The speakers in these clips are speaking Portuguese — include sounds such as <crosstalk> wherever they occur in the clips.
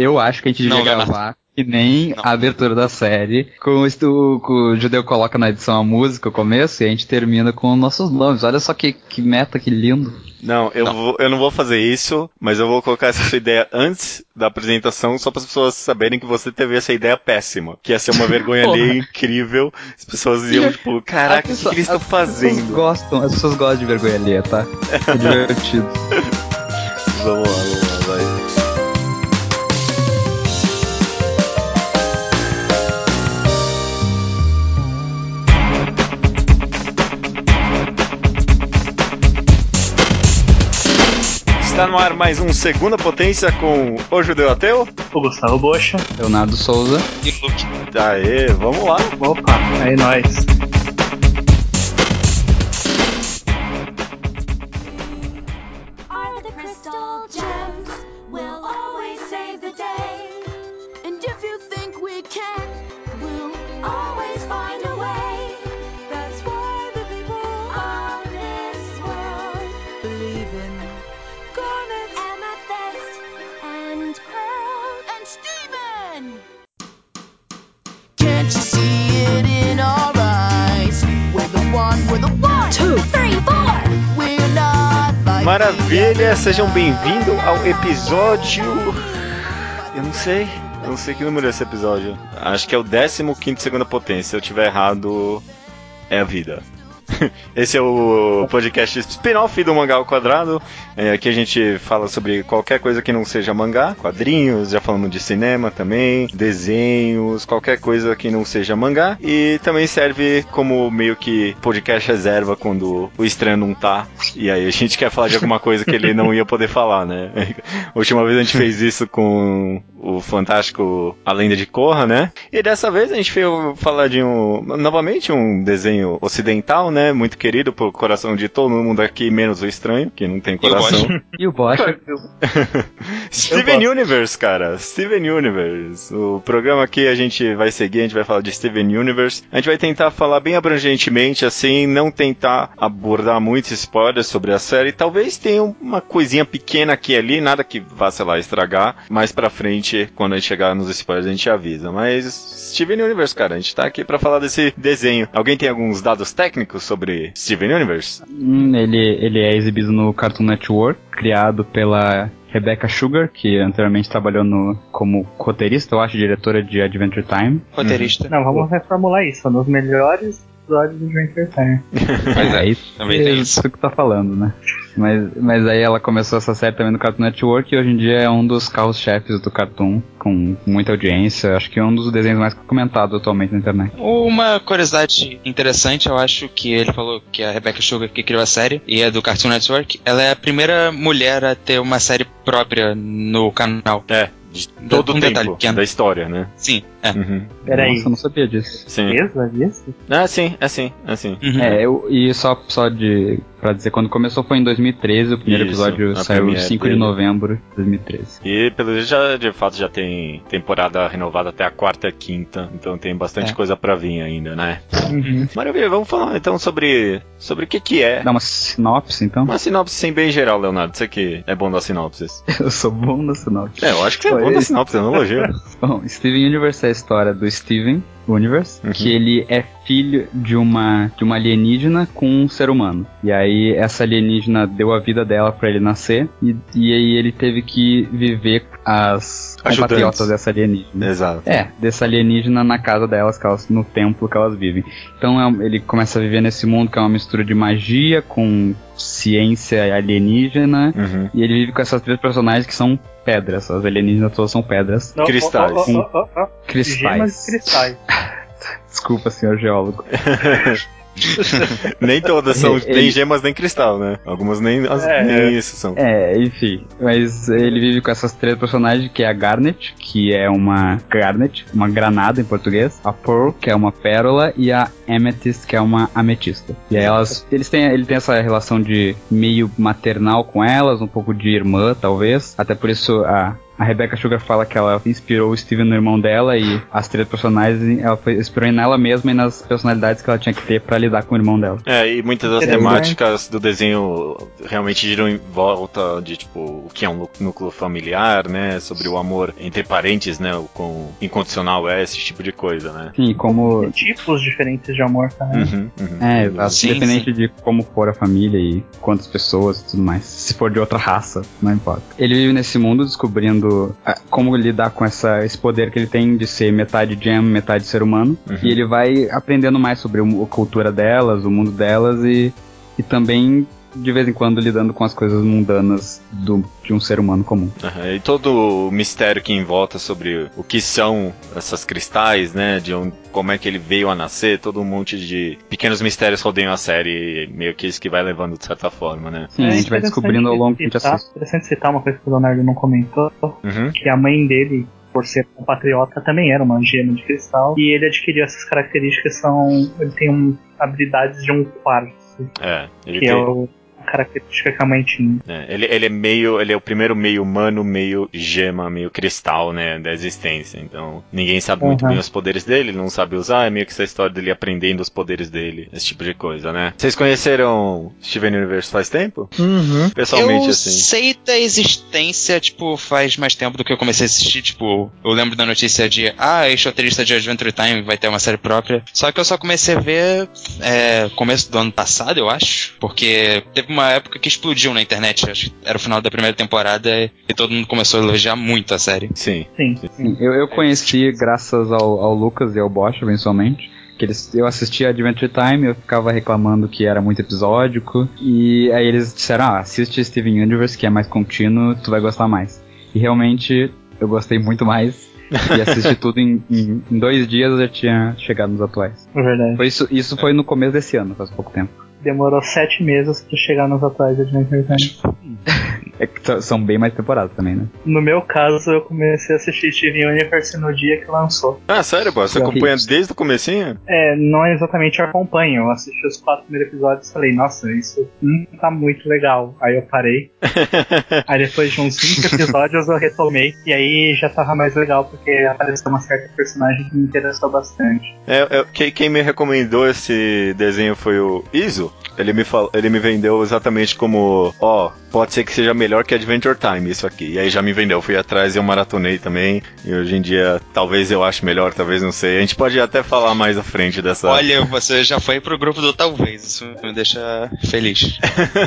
Eu acho que a gente devia Não, gravar que nem Não. a abertura da série, com o, com o Judeu coloca na edição a música, o começo, e a gente termina com nossos nomes. Olha só que, que meta, que lindo. Não, eu, Não. Vou, eu não vou fazer isso, mas eu vou colocar essa sua ideia antes da apresentação, só para as pessoas saberem que você teve essa ideia péssima. Que ia ser uma vergonha <laughs> ali incrível. As pessoas iam, tipo, caraca, o que, que eles estão As pessoas fazendo? gostam, as pessoas gostam de vergonha alheia, tá? <laughs> É divertido. Vamos lá, vamos lá, Está no ar mais um Segunda Potência com o Judeu Ateu. O Gustavo Bocha. Leonardo Souza. E o Luke. Aê, vamos lá. Opa, aí nós. Maravilha, sejam bem-vindos ao episódio. Eu não sei, eu não sei que número é esse episódio. Acho que é o 15 Segunda Potência. Se eu tiver errado, é a vida. <laughs> Esse é o podcast spin-off do Mangá ao Quadrado. É, aqui a gente fala sobre qualquer coisa que não seja mangá, quadrinhos, já falamos de cinema também, desenhos, qualquer coisa que não seja mangá. E também serve como meio que podcast reserva quando o estranho não tá. E aí a gente quer falar de alguma coisa que ele não ia poder falar, né? <laughs> A última vez a gente fez isso com o fantástico A Lenda de Korra, né? E dessa vez a gente veio falar de um, novamente, um desenho ocidental, né? Muito querido por coração de todo mundo aqui, menos o estranho, que não tem coração. E o Bocha. <laughs> <laughs> Steven Universe, cara. Steven Universe. O programa aqui a gente vai seguir, a gente vai falar de Steven Universe. A gente vai tentar falar bem abrangentemente, assim, não tentar abordar muitos spoilers sobre a série. Talvez tenha uma coisinha pequena aqui e ali, nada que vá, sei lá, estragar. Mais pra frente, quando a gente chegar nos spoilers, a gente avisa. Mas Steven Universe, cara, a gente tá aqui pra falar desse desenho. Alguém tem alguns dados técnicos sobre Steven Universe? Hum, ele, ele é exibido no Cartoon Network, criado pela Rebecca Sugar, que anteriormente trabalhou no, como roteirista, eu acho, diretora de Adventure Time. Roteirista. Não, vamos reformular isso. Nos melhores episódios do Adventure <laughs> Time. Pois é, isso, também é isso. que tá falando, né? Mas, mas aí ela começou essa série também no Cartoon Network e hoje em dia é um dos carros-chefes do Cartoon, com muita audiência. Acho que é um dos desenhos mais comentados atualmente na internet. Uma curiosidade interessante, eu acho que ele falou que a Rebecca Sugar que criou a série e é do Cartoon Network, ela é a primeira mulher a ter uma série própria no canal. É, de todo um o detalhe tempo pequeno. da história, né? Sim, é. Uhum. Peraí. Nossa, eu não sabia disso. Sim. Certeza disso? Ah, sim, é sim, é sim. Uhum. É, eu, e só, só de. Pra dizer, quando começou foi em 2013, o primeiro Isso, episódio saiu premiere 5 dele. de novembro de 2013. E pelo jeito já de fato já tem temporada renovada até a quarta e quinta, então tem bastante É. coisa pra vir ainda, né? Uhum. Maravilha, vamos falar então sobre sobre o que que é. Dá uma sinopse, então? Uma sinopse sim bem geral, Leonardo. Você que é bom das sinopses. <laughs> Eu sou bom na sinopse. É, eu acho que você é bom das esse- sinopses, eu não elogio. <laughs> Bom, Steven Universe é a história do Steven Universe, Uhum. que ele é filho de uma, de uma alienígena com um ser humano. E aí essa alienígena deu a vida dela pra ele nascer, e, e aí ele teve que viver as Ajudantes. compatriotas dessa alienígena. Exato. É, dessa alienígena na casa delas, que elas, no templo que elas vivem. Então é- ele começa a viver nesse mundo que é uma mistura de magia com ciência alienígena. Uhum. E ele vive com essas três personagens que são pedras. As alienígenas todas são pedras. Cristais. ó, ó, ó. Cristais. Gemas e cristais. <laughs> Desculpa, senhor geólogo. <laughs> <laughs> nem todas são Ele- nem gemas nem cristal, né? Algumas nem, as, É, nem isso são. É, enfim. Mas ele vive com essas três personagens, que é a Garnet, que é uma Garnet, uma granada em português, a Pearl, que é uma pérola, e a Amethyst, que é uma ametista. E aí elas. Eles têm, ele tem essa relação de meio maternal com elas, um pouco de irmã, talvez. Até por isso a. a Rebecca Sugar fala que ela inspirou o Steven no irmão dela e as três personagens ela foi, inspirou nela mesma e nas personalidades que ela tinha que ter pra lidar com o irmão dela. É, e muitas das Interessante. temáticas do desenho realmente giram em volta de, tipo, o que é um núcleo familiar, né? Sobre o amor entre parentes, né? O quão incondicional é esse tipo de coisa, né? Sim, como. Tipos diferentes de amor também. Uhum, uhum. É, exato. Sim, Independente de como for a família e quantas pessoas e tudo mais. Se for de outra raça, não importa. Ele vive nesse mundo descobrindo ah, como lidar com essa, esse poder que ele tem de ser metade gem, metade ser humano. Uhum. E ele vai aprendendo mais sobre o- a cultura delas, o mundo delas e, e também, de vez em quando, lidando com as coisas mundanas do, de um ser humano comum. Aham, E todo o mistério que envolta sobre o que são essas cristais, né? De onde, como é que ele veio a nascer, todo um monte de pequenos mistérios rodeiam a série, meio que isso que vai levando de certa forma, né? Sim, a gente vai descobrindo ao longo que a gente assiste. Interessante citar uma coisa que o Leonardo não comentou, Uhum. que a mãe dele, por ser compatriota, também era uma gema de cristal. E ele adquiriu essas características, são. Ele tem um, habilidades de um quartzo, É, ele que tem, é o, característica que a mãe tinha. É, ele, ele é meio. Ele é o primeiro meio humano, meio gema, meio cristal, né? Da existência. Então, ninguém sabe muito Uhum. bem os poderes dele, ele não sabe usar, é meio que essa história dele aprendendo os poderes dele, esse tipo de coisa, né? Vocês conheceram Steven Universe faz tempo? Uhum. Pessoalmente, eu assim. sei da existência, tipo, faz mais tempo do que eu comecei a assistir, tipo, eu lembro da notícia de, ah, ex-roteirista de Adventure Time vai ter uma série própria. Só que eu só comecei a ver é, começo do ano passado, eu acho, porque teve uma época que explodiu na internet, acho que era o final da primeira temporada e todo mundo começou a elogiar muito a série. Sim. Sim. Sim, eu, eu conheci graças ao, ao Lucas e ao Bosch, eventualmente. Que eles, eu assistia Adventure Time, eu ficava reclamando que era muito episódico. E aí eles disseram: ah, assiste Steven Universe, que é mais contínuo, tu vai gostar mais. E realmente eu gostei muito mais. e assisti <laughs> tudo em, em, em dois dias eu já tinha chegado nos atuais. É verdade. Foi isso, isso foi no começo desse ano, faz pouco tempo. Demorou sete meses pra chegar nos atuais de Adventure Time. É que são bem mais temporadas também, né? No meu caso, eu comecei a assistir Steven Universe no dia que lançou. Ah, sério, pô? Você Eu acompanha vi. desde o comecinho? É, não é exatamente acompanho. Eu assisti os quatro primeiros episódios e falei, nossa, isso não tá muito legal. Aí eu parei. <laughs> aí depois de uns 20 episódios eu retomei. E aí já tava mais legal, porque apareceu uma certa personagem que me interessou bastante. É, é, quem, quem me recomendou esse desenho foi o Iso. Ele me, ele me vendeu exatamente como: ó, pode ser que seja melhor que Adventure Time isso aqui. E aí já me vendeu. Fui atrás e eu maratonei também. E hoje em dia, talvez eu ache melhor, talvez não sei. A gente pode até falar mais à frente dessa. Olha, você já foi pro grupo do talvez, isso me deixa feliz.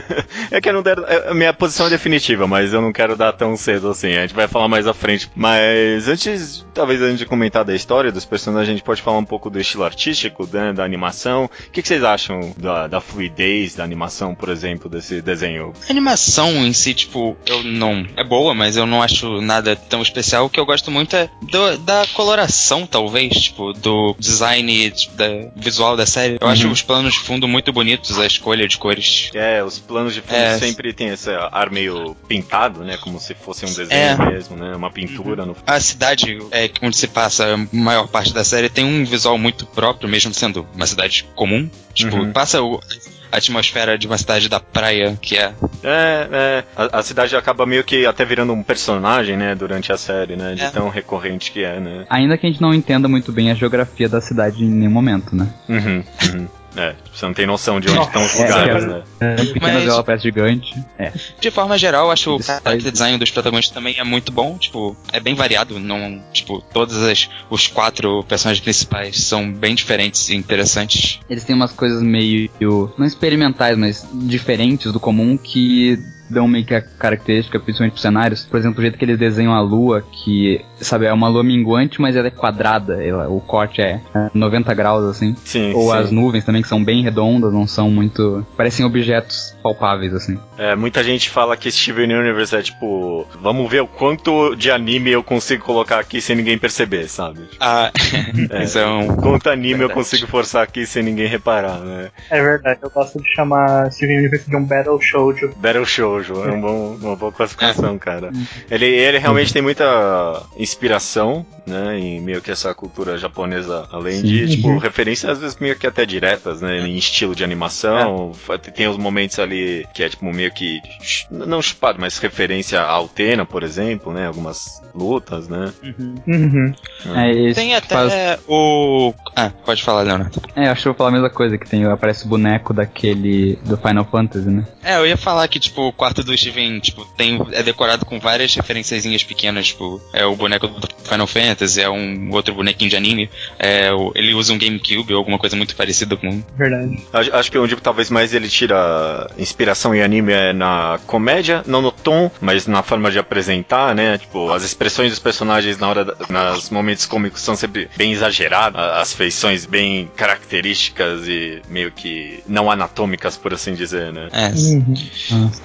<laughs> é que eu não deram. é, minha posição é definitiva, mas eu não quero dar tão cedo assim. A gente vai falar mais à frente. Mas antes, talvez antes de comentar da história dos personagens, a gente pode falar um pouco do estilo artístico, né, da animação. O que, que vocês acham da, da fluidez da animação, por exemplo, desse desenho? A animação em si, tipo, eu não. É boa, mas eu não acho nada tão especial. O que eu gosto muito é do- da coloração, talvez, tipo, do design tipo, da, visual da série. Eu acho Uhum. os planos de fundo muito bonitos, a escolha de cores. É, os planos de fundo É. sempre tem esse ar meio pintado, né? Como se fosse um desenho É. mesmo, né? Uma pintura no A cidade é, onde se passa a maior parte da série tem um visual muito próprio, mesmo sendo uma cidade comum. Tipo, Uhum. passa o- atmosfera de uma cidade da praia, que é. É, é. A, a cidade acaba meio que até virando um personagem, né? Durante a série, né? De É. tão recorrente que é, né? Ainda que a gente não entenda muito bem a geografia da cidade em nenhum momento, né? Uhum, uhum. É, você não tem noção de onde estão os é, lugares, é. né? Pequena Mas- vela parece gigante. É. De forma geral, acho o Isso character design dos protagonistas também é muito bom. Tipo, é bem variado. Não, tipo, todos as, os quatro personagens principais são bem diferentes e interessantes. Eles têm umas coisas meio. não experimentais, mas diferentes do comum que dão meio que a característica, principalmente pros cenários. Por exemplo, o jeito que eles desenham a lua, que, sabe, é uma lua minguante, mas ela é quadrada. ela- o corte é é 90 graus, assim. Sim, Ou sim. as nuvens também, que são bem redondas, não são muito. parecem objetos palpáveis, assim. É, muita gente fala que Steven Universe é tipo, vamos ver o quanto de anime eu consigo colocar aqui sem ninguém perceber, sabe? Ah, <laughs> É, isso é um. Quanto anime eu Verdade. consigo forçar aqui sem ninguém reparar, né? É verdade, eu gosto de chamar Steven Universe de um Battle Shoujo. Battle Shoujo é um bom, uma boa classificação, cara. <laughs> Ele, ele realmente tem muita inspiração né? Em meio que essa cultura japonesa, além Sim. de, tipo, Uhum. referências às vezes meio que até diretas, né? Em estilo de animação. Fa- Tem os momentos ali que é, tipo, meio que. Não chupado, mas referência a Altena, por exemplo, né? Algumas lutas, né? Uhum. É, esse Tem até faz- o. Ah, pode falar, Leonardo. É, acho que eu vou falar a mesma coisa, que tem, aparece o boneco daquele do Final Fantasy, né? É, eu ia falar que, tipo, o quarto do Steven, tipo, tem, é decorado com várias referenciazinhas pequenas, tipo, é o boneco do Final Fantasy, é um outro bonequinho de anime, é, o- ele usa um GameCube ou alguma coisa muito parecida com... Verdade. Acho, acho que onde talvez mais ele tira inspiração em anime é na comédia, não no tom, mas na forma de apresentar, né? Tipo, as expressões dos personagens na hora da, nos momentos cômicos são sempre bem exageradas, as feições bem características e meio que não anatômicas, por assim dizer, né? É, Uhum.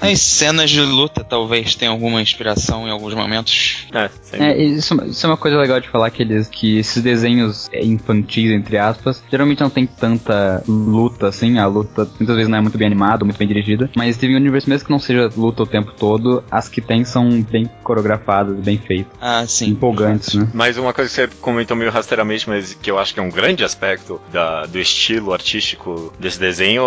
as cenas de luta talvez tenham alguma inspiração em alguns momentos. É, É, isso, isso é uma coisa legal de falar que eles que esses desenhos é, infantis, entre aspas, geralmente não tem tanta luta assim, a luta muitas vezes não é muito bem animada, muito bem dirigida, mas Steven Universe, mesmo que não seja luta o tempo todo, as que tem são bem coreografadas, bem feitas, Ah, sim. empolgantes, né? Mas uma coisa que você comentou meio rasteiramente, mas que eu acho que é um grande aspecto da- do estilo artístico desse desenho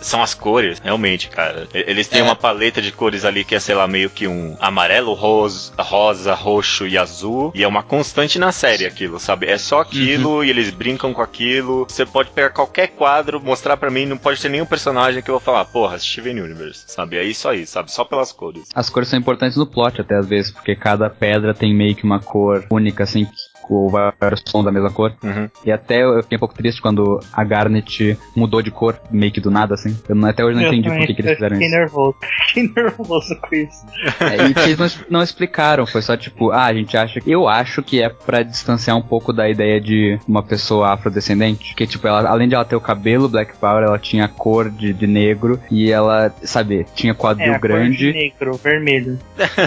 são as cores, realmente, cara. Eles têm É. uma paleta de cores ali que é, sei lá, meio que um amarelo, rosa, rosa, roxo e azul. E é uma constante na série aquilo, sabe? É só aquilo e eles brincam com aquilo. Você pode pegar qualquer quadro, mostrar pra mim, não pode ter nenhum personagem que eu vou falar, porra, Steven Universe, sabe? É isso aí, sabe? Só pelas cores. As cores são importantes no plot até às vezes, porque cada pedra tem meio que uma cor única, assim, com vários tons da mesma cor. Uhum. E até eu fiquei um pouco triste quando a Garnet mudou de cor, meio que do nada, assim. Eu não- até hoje não Eu entendi por que, que eles fizeram fiquei isso. nervoso. <laughs> Fiquei nervoso com isso. É, e que eles não, não explicaram, foi só tipo, ah, a gente acha. Eu acho que é pra distanciar um pouco da ideia de uma pessoa afrodescendente. Que, tipo, ela, além de ela ter o cabelo Black Power, ela tinha a cor de, de negro e ela, sabe, tinha É, quadril de grande. negro, vermelho.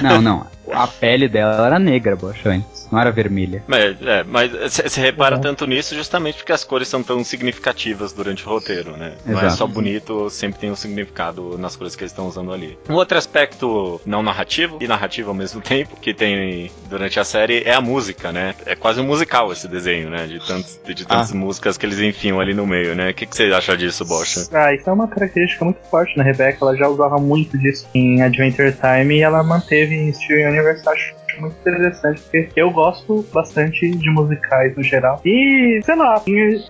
Não, não. A pele dela era negra, bocha, antes. Não era vermelha. Mas, é, mas você repara Uhum. tanto nisso justamente porque as cores são tão significativas durante o roteiro, né? Não é Exato. só bonito, sempre tem um significado nas cores que eles estão usando ali. Um outro aspecto não narrativo e narrativo ao mesmo <laughs> tempo que tem durante a série é a música, né? É quase um musical esse desenho, né? De, tantos, de tantas músicas que eles enfiam ali no meio, né? O que, que você acha disso, Bocha? Ah, isso é uma característica muito forte na Rebecca. Ela já usava muito disso em Adventure Time e ela manteve em Steven Universe. Acho muito interessante, porque eu gosto bastante de musicais no geral. E, sei lá,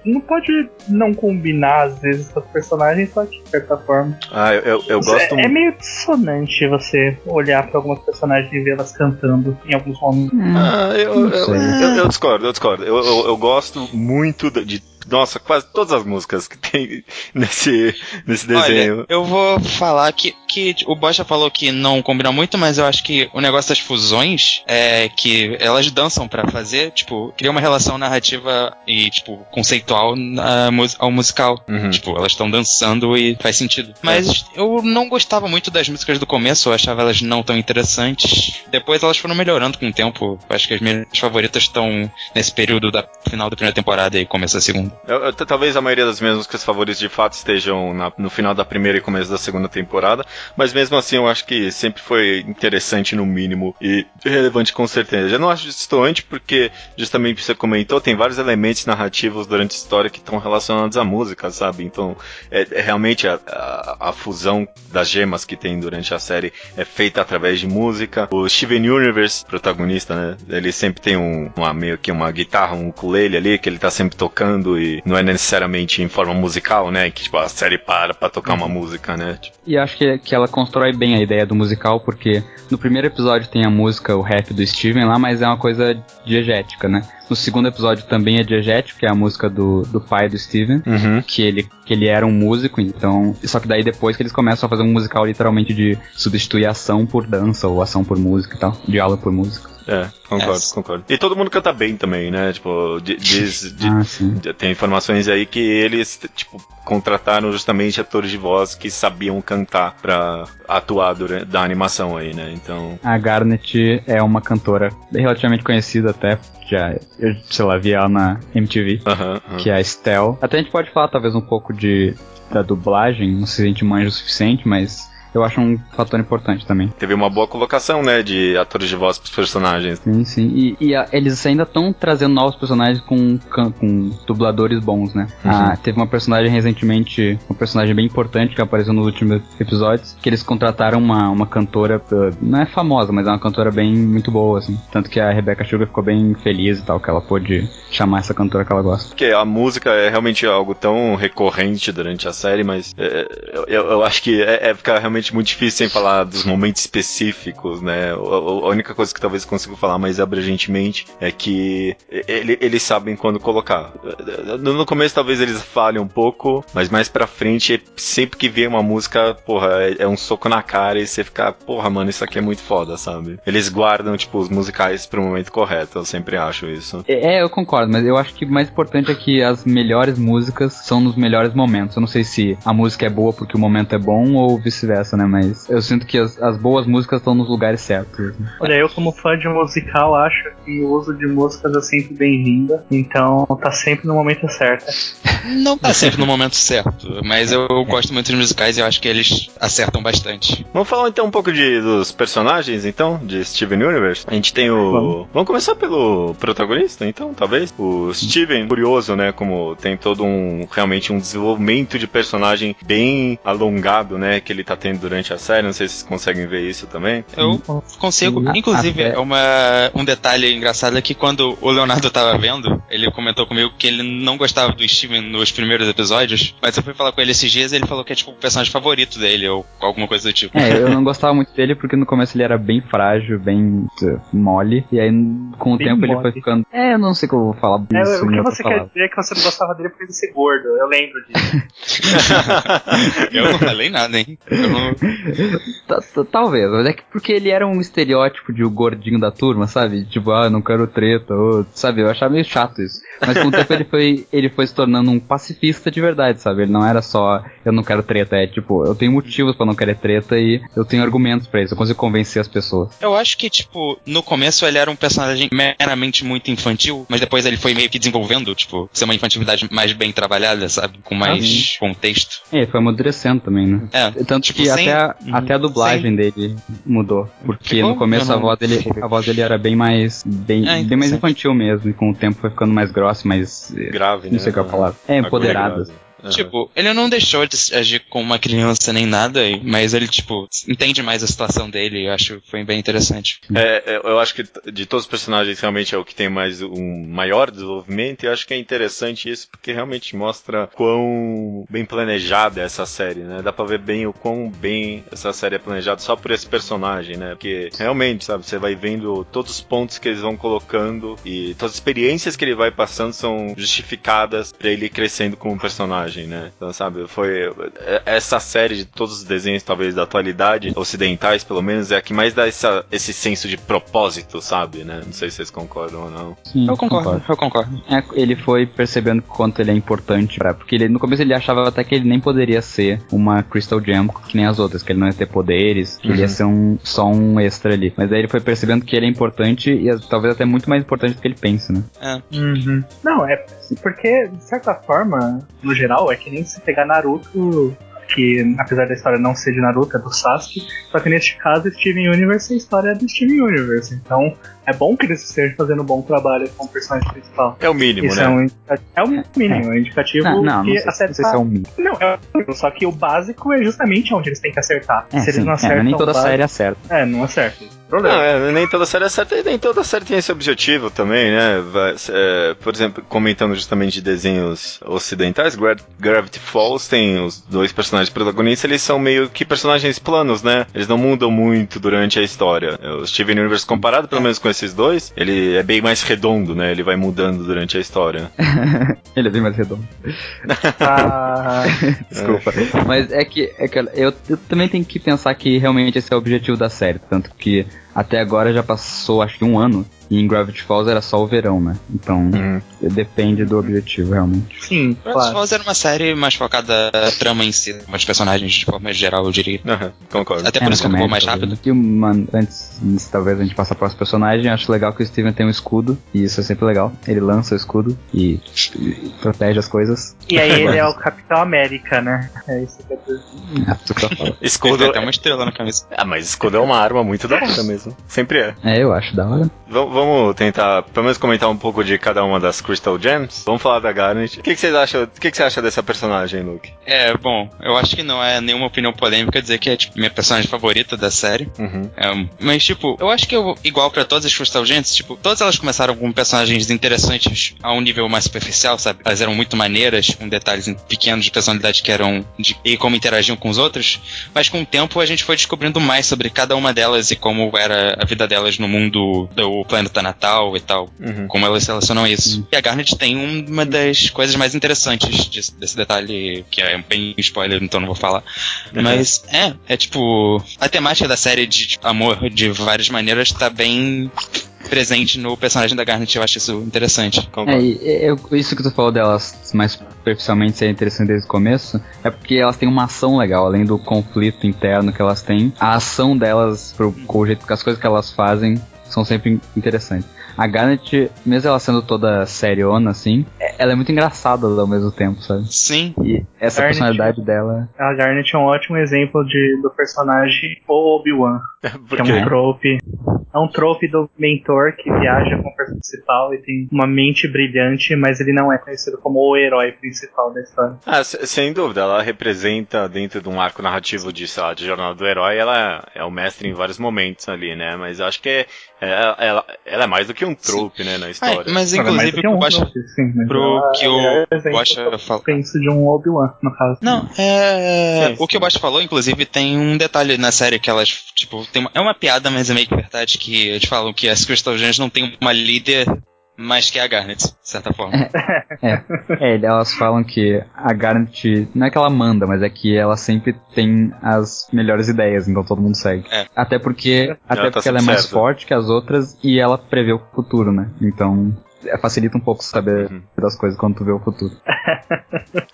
não pode não combinar às vezes com os personagens, só que de certa forma. Ah, eu, eu, eu gosto é, é meio dissonante você olhar pra algumas personagens e vê-las cantando em alguns momentos. Ah, eu, eu, eu- eu discordo, eu discordo. Eu, eu, eu gosto muito de- Nossa, quase todas as músicas que tem <laughs> nesse, nesse desenho. Olha, eu vou falar que, que o Bocha falou que não combina muito, mas eu acho que o negócio das fusões é que elas dançam pra fazer, tipo, cria uma relação narrativa e, tipo, conceitual na ao musical. Uhum. Tipo, elas estão dançando e faz sentido. Mas eu não gostava muito das músicas do começo, eu achava elas não tão interessantes. Depois elas foram melhorando com o tempo. Eu acho que as minhas favoritas estão nesse período da final da primeira temporada e começo da segunda. Eu- eu- talvez a maioria das minhas músicas favoritas de fato estejam na- no final da primeira e começo da segunda temporada, mas mesmo assim eu acho que sempre foi interessante no mínimo e relevante com certeza. Eu não acho distoante porque, justamente você comentou, tem vários elementos narrativos durante a história que estão relacionados à música, sabe? Então, é, é realmente a, a- a fusão das gemas que tem durante a série é feita através de música. O Steven Universe, protagonista, né? Ele sempre tem um, uma, meio que uma guitarra, um ukulele ali, que ele tá sempre tocando e não é necessariamente em forma musical, né? Que tipo, a série para pra tocar uma música, né? Tipo, E acho que, que ela constrói bem a ideia do musical, porque no primeiro episódio tem a música, o rap do Steven lá, mas é uma coisa diegética, né? No segundo episódio também é diegético, que é a música do, do pai do Steven, uhum. que ele, que ele era um músico, então. Só que daí depois que eles começam a fazer um musical literalmente de substituir ação por dança, ou ação por música e tal, diálogo por música. É, concordo, É. concordo. E todo mundo canta bem também, né? Tipo, di- diz, di- Ah, sim. tem informações aí que eles, tipo, contrataram justamente atores de voz que sabiam cantar pra atuar durante, da animação aí, né? Então, A Garnet é uma cantora relativamente conhecida até, já, eu, sei lá, vi ela na MTV. que é a Estel. Até a gente pode falar talvez um pouco de da dublagem, não sei se a gente manja o suficiente, mas eu acho um fator importante também. Teve uma boa colocação, né, de atores de voz pros personagens. Sim, sim. E, e a- eles ainda estão trazendo novos personagens com, com dubladores bons, né? Ah, teve uma personagem recentemente, uma personagem bem importante que apareceu nos últimos episódios, que eles contrataram uma, uma cantora, eh, não é famosa, mas é uma cantora bem muito boa, assim. Tanto que a Rebecca Sugar ficou bem feliz e tal, que ela pôde chamar essa cantora que ela gosta. Porque a música é realmente algo tão recorrente durante a série, mas é, eu, eu- eu acho que é, é ficar realmente muito difícil sem falar dos momentos específicos, né? A única coisa que talvez eu consiga falar mais abrangentemente é que ele- eles sabem quando colocar. No começo talvez eles falhem um pouco, mas mais pra frente, sempre que vem uma música, porra, é, é um soco na cara e você fica, porra, mano, isso aqui é muito foda, sabe? Eles guardam, tipo, os musicais pro momento correto, eu sempre acho isso. É, eu concordo, mas eu acho que o mais importante é que as melhores músicas são nos melhores momentos. Eu não sei se a música é boa porque o momento é bom ou vice-versa, né? Mas eu sinto que as, as boas músicas estão nos lugares certos. Olha, eu como fã de musical acho que o uso de músicas é sempre bem-vinda, então tá sempre no momento certo. <laughs> Não tá sempre no momento certo, mas eu gosto muito dos musicais e eu acho que eles acertam bastante. Vamos falar então um pouco de, dos personagens, então, de Steven Universe. A gente tem o. Vamos. Vamos começar pelo protagonista, então, talvez. O Steven, curioso, né? Como tem todo um. Realmente um desenvolvimento de personagem bem alongado, né? Que ele tá tendo durante a série. Não sei se vocês conseguem ver isso também. Eu consigo. Inclusive, Até- é uma, um detalhe engraçado é que quando o Leonardo tava vendo, ele comentou comigo que ele não gostava do Steven nos primeiros episódios, mas eu fui falar com ele esses dias e ele falou que é tipo o personagem favorito dele, ou alguma coisa do tipo. É, eu <laughs> não gostava muito dele porque no começo ele era bem frágil, bem uh, mole. E aí com o Bem tempo ele mole. foi ficando. É, eu não sei como eu vou falar É, isso o que você quer dizer é que você não gostava dele por ele ser gordo, eu lembro disso. <laughs> Eu não falei nada, hein? Eu não- Talvez, mas é que porque ele era um estereótipo de o gordinho da turma, sabe? Tipo, ah, não quero treta, ou, sabe? Eu achava meio chato isso. Mas com o tempo ele foi, ele foi se tornando um pacifista de verdade, sabe? Ele não era só, eu não quero treta, é tipo, eu tenho motivos pra não querer treta e eu tenho argumentos pra isso, eu consigo convencer as pessoas. Eu acho que, tipo, no começo ele era um personagem meramente muito infantil, mas depois ele foi meio que desenvolvendo, tipo, ser uma infantilidade mais bem trabalhada, sabe? Com mais contexto. É, ele foi amadurecendo também, né? É. Tanto Tipo, que sem- até, a, Uhum. até a dublagem dele mudou. Porque Ficou? no começo Eu a não- voz dele, a voz dele era bem mais, bem, Ah, bem mais infantil mesmo, e com o tempo foi ficando mais grossa, mais, Grave, né? não sei qual é a palavra. É, empoderada. Aham. Tipo, ele não deixou de agir como uma criança nem nada, mas ele, tipo, entende mais a situação dele e eu acho que foi bem interessante. É, é, eu acho que de todos os personagens realmente é o que tem mais um maior desenvolvimento e eu acho que é interessante isso porque realmente mostra quão bem planejada é essa série, né? Dá pra ver bem o quão bem essa série é planejada só por esse personagem, né? Porque realmente, sabe, você vai vendo todos os pontos que eles vão colocando e todas as experiências que ele vai passando são justificadas pra ele crescendo como personagem, né? Então, sabe, foi é- essa série de todos os desenhos talvez da atualidade, ocidentais pelo menos, é a que mais dá essa, esse senso de propósito, sabe, né? Não sei se vocês concordam ou não. Sim, Eu concordo, eu concordo. É, ele foi percebendo quanto ele é importante pra. Porque ele, no começo ele achava até que ele nem poderia ser uma Crystal Gem que nem as outras, que ele não ia ter poderes, que ele ia Uhum. ser um, só um extra ali. Mas aí ele foi percebendo que ele é importante e talvez até muito mais importante do que ele pensa, né? É. Uhum. Não, é porque, de certa forma, no geral, é que nem se pegar Naruto, que apesar da história não ser de Naruto, é do Sasuke, só que neste caso, Steven Universe, a história é do Steven Universe. Então, é bom que eles estejam fazendo um bom trabalho com o personagem principal. É o mínimo, Isso né? é um é um mínimo, é um indicativo Não, não, que não sei, não sei se é um mínimo. Não, é um mínimo, só que o básico é justamente onde eles têm que acertar. É, se eles sim, não é, acertam. nem toda o básico- série acerta. É, não acertam. Problema. Não, é, nem toda série é certa e nem toda série tem esse objetivo também, né? Vai- é, por exemplo, comentando justamente de desenhos ocidentais, Gra- Gravity Falls tem os dois personagens protagonistas, eles são meio que personagens planos, né? Eles não mudam muito durante a história. O Steven Universe, comparado pelo menos com esses dois, ele é bem mais redondo, né? Ele vai mudando durante a história. <laughs> ele é bem mais redondo. <laughs> Ah, Desculpa. Mas é que, é que eu, eu também tenho que pensar que realmente esse é o objetivo da série. Tanto que até agora já passou acho que um ano. E em Gravity Falls era só o verão, né? Então Uhum. depende do objetivo, realmente. Sim, Gravity claro. Falls era uma série mais focada na trama em si, mas personagens de forma geral, eu diria. Aham, concordo. Até por É, isso que comédia, mais rápido. E uma, antes, antes, talvez a gente passe para os personagens, acho legal que o Steven tem um escudo, e isso é sempre legal. Ele lança o escudo e, e protege as coisas. E aí ele é o <laughs> Capitão América, né? É isso que eu tô. É, Escudo. tem até uma estrela na camisa. Ah, mas escudo é uma arma muito da hora mesmo. Sempre é. é, eu acho da hora. V- vamos tentar, pelo menos, comentar um pouco de cada uma das Crystal Gems. Vamos falar da Garnet. O que, que vocês acham? O que, que você acha dessa personagem, Luke? É, bom, eu acho que não é nenhuma opinião polêmica dizer que é, tipo, minha personagem favorita da série. Uhum. É, mas, tipo, eu acho que eu, igual pra todas as Crystal Gents, tipo, todas elas começaram com personagens interessantes a um nível mais superficial, sabe? Elas eram muito maneiras, com detalhes pequenos de personalidade que eram de, e como interagiam com os outros, mas com o tempo a gente foi descobrindo mais sobre cada uma delas e como era a vida delas no mundo do planeta natal e tal. Uhum. Como elas se relacionam a isso. E a Garnet tem uma das coisas mais interessantes disso- desse detalhe, que é bem spoiler, então não vou falar. Mas é, é tipo. A temática da série de tipo, amor de várias maneiras tá bem presente no personagem da Garnet, eu acho isso interessante. É, eu- isso que tu falou delas mais superficialmente ser interessante desde o começo, é porque elas têm uma ação legal, além do conflito interno que elas têm, a ação delas, pro, com o jeito que as coisas que elas fazem, são sempre interessantes. A Garnet, mesmo ela sendo toda seriona, assim, é- ela é muito engraçada ao mesmo tempo, sabe? Sim, E essa Garnet- personalidade dela. A Garnet é um ótimo exemplo de, do personagem o Obi-Wan, <laughs> Por que é quê? um trope. É um trope do mentor que viaja com o personagem principal e tem uma mente brilhante, mas ele não é conhecido como o herói principal da história. Ah, se- sem dúvida, ela representa dentro de um arco narrativo de, sei lá, de Jornada do Herói, ela é o mestre em vários momentos ali, né? Mas eu acho que é, é- ela, ela é mais do que um trope, né, na história. Ah, mas inclusive que pro um Guaxa, trope, sim, mas pro que é o exemplo Guaxa que fala. eu penso de um Obi-Wan, no caso. Não, é. O que o Bosch falou, inclusive, tem um detalhe na série que elas, tipo, tem uma- é uma piada, mas é meio que verdade, que eles falam que as Crystal Gems não tem uma líder mais que a Garnet, de certa forma. É, elas falam que a Garnet, não é que ela manda, mas é que ela sempre tem as melhores ideias, então todo mundo segue. É. Até porque, até tá porque ela é mais certa. forte que as outras e ela prevê o futuro, né? Então, é, facilita um pouco saber Uhum. das coisas quando tu vê o futuro. <laughs>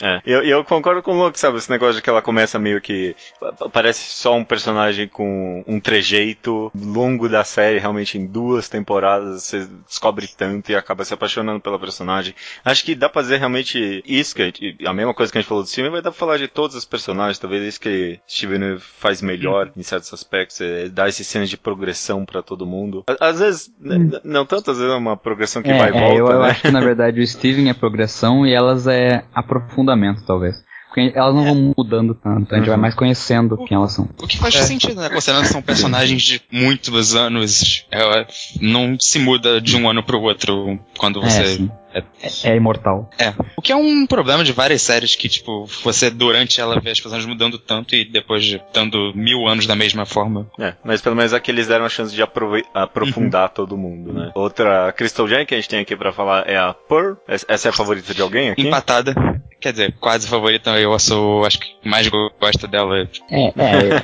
É, eu, eu concordo com o Luke, sabe? Esse negócio de que ela começa meio que. pa- Parece só um personagem com um trejeito longo da série, realmente em duas temporadas você descobre tanto e acaba se apaixonando pela personagem. Acho que dá pra fazer realmente isso, que a, gente- a mesma coisa que a gente falou do filme, vai dar pra falar de todos os personagens, talvez isso que Steven faz melhor em certos aspectos, é dar esses cenas de progressão pra todo mundo. À- Às vezes, n- não tanto, às vezes é uma progressão que é, vai e é, volta, eu, eu né? acho que na verdade o Steven é progressão e elas é aprofundamento, talvez. Porque elas não vão mudando tanto, a gente vai Uhum. mais conhecendo quem elas são. O que faz sentido, né? Considerando que são personagens de muitos anos, ela não se muda de um ano pro outro quando É, você. sim. É, é imortal. É. O que é um problema de várias séries que, tipo, você durante ela vê as personagens mudando tanto e depois de dando mil anos da mesma forma. É, mas pelo menos aqui eles deram a chance de aprofundar todo mundo, né? Outra Crystal Gem que a gente tem aqui pra falar é a Pearl. Essa essa é a favorita de alguém aqui? Empatada. Quer dizer, quase favorita, eu sou, acho que mais gosto dela. É, é,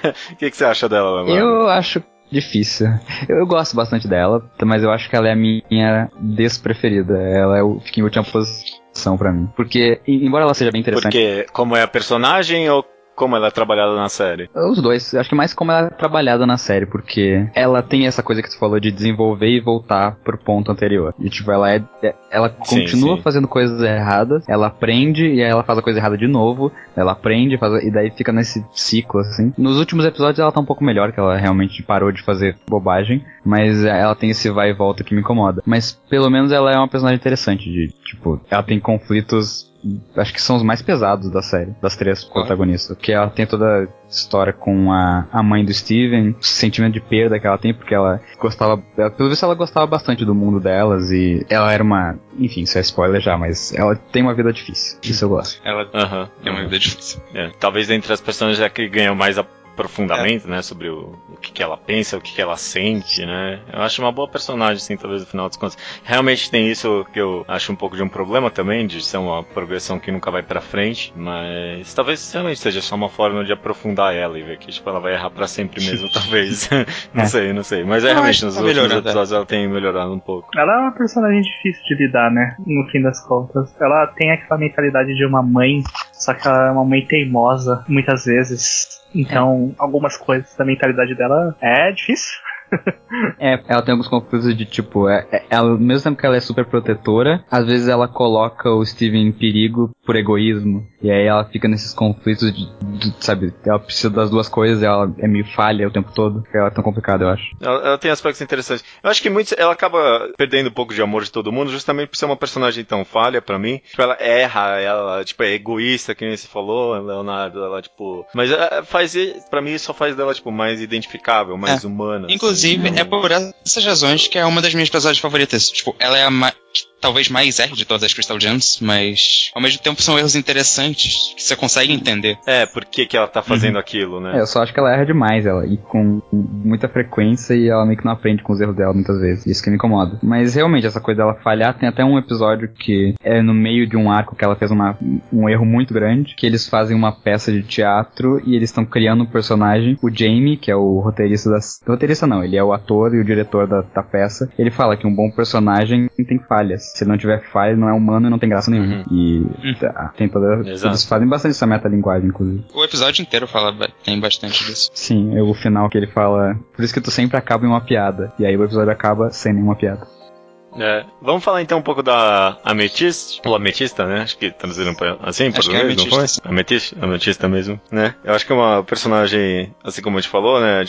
<laughs> O que, que você acha dela, Leonardo? Eu acho difícil. Eu, eu gosto bastante dela, mas eu acho que ela é a minha despreferida. Ela é o, fica em última posição pra mim. Porque, embora ela seja bem interessante. Porque como é a personagem ou como ela é trabalhada na série? Os dois, acho que mais como ela é trabalhada na série, porque ela tem essa coisa que tu falou de desenvolver e voltar pro ponto anterior. E tipo, ela é. é- Ela Sim, continua sim. fazendo coisas erradas, ela aprende e aí ela faz a coisa errada de novo, ela aprende, faz, e daí fica nesse ciclo, assim. Nos últimos episódios ela tá um pouco melhor, que ela realmente parou de fazer bobagem, mas ela tem esse vai e volta que me incomoda. Mas pelo menos ela é uma personagem interessante, de, tipo, ela tem conflitos acho que são os mais pesados da série, das três protagonistas. Que ela tem toda a história com a, a mãe do Steven, o sentimento de perda que ela tem, porque ela gostava. ela- Pelo visto, ela gostava bastante do mundo delas e ela era uma. Enfim, isso é spoiler já, mas ela tem uma vida difícil. Isso eu gosto. Ela Aham. tem uma vida difícil. É, talvez entre as personagens é que ganham mais a aprofundamento, né, sobre o, o que, que ela pensa, o que, que ela sente, né. Eu acho uma boa personagem, sim, talvez no final das contas. Realmente tem isso que eu acho um pouco de um problema também, de ser uma progressão que nunca vai pra frente, mas talvez realmente seja só uma forma de aprofundar ela e ver que tipo, ela vai errar pra sempre mesmo, <laughs> talvez. <laughs> não É. sei, não sei. Mas é realmente nos tá últimos é. episódios ela tem melhorado um pouco. Ela é uma personagem difícil de lidar, né? No fim das contas. Ela tem aquela mentalidade de uma mãe, só que ela é uma mãe teimosa, muitas vezes. Então, algumas coisas da mentalidade dela é difícil. <laughs> É, ela tem alguns conflitos de tipo, é, é- ela, ao mesmo tempo que ela é super protetora, às vezes ela coloca o Steven em perigo por egoísmo. E aí ela fica nesses conflitos de, de, sabe, ela precisa das duas coisas e ela é meio falha o tempo todo. Ela é tão complicada, eu acho. Ela, ela tem aspectos interessantes. Eu acho que muitos, ela acaba perdendo um pouco de amor de todo mundo, justamente por ser uma personagem tão falha pra mim. Tipo, ela erra, ela, tipo, é egoísta, que nem você falou, Leonardo, ela, tipo... Mas é, faz, pra mim, isso só faz dela, tipo, mais identificável, mais É. humana. assim. Inclusive, é por essas razões que é uma das minhas personagens favoritas. Tipo, ela é a ma- talvez mais erre de todas as Crystal Gems, mas ao mesmo tempo são erros interessantes que você consegue entender. É, por que que ela tá fazendo aquilo, É, né? eu só acho que ela erra demais, ela, e com muita frequência, e ela meio que não aprende com os erros dela muitas vezes. Isso que me incomoda. Mas realmente, essa coisa dela falhar, tem até um episódio que é no meio de um arco que ela fez uma, um erro muito grande, que eles fazem uma peça de teatro e eles estão criando um personagem, o Jamie, que é o roteirista das. Roteirista não, ele é o ator e o diretor da, da peça. Ele fala que um bom personagem tem falhas. Se não tiver falhas, não é humano e não tem graça nenhuma. E tá, tem toda. Exato. Eles fazem bastante essa metalinguagem, inclusive. O episódio inteiro fala, tem bastante disso. Sim, é o final que ele fala. Por isso que tu sempre acaba em uma piada. E aí o episódio acaba sem nenhuma piada. É. Vamos falar então um pouco da Ametista, ou Ametista, né? Acho que traduziram pra, assim Acho é português, não foi? Ametista. Ametista, mesmo, né? Eu acho que é uma personagem, assim como a gente falou, né?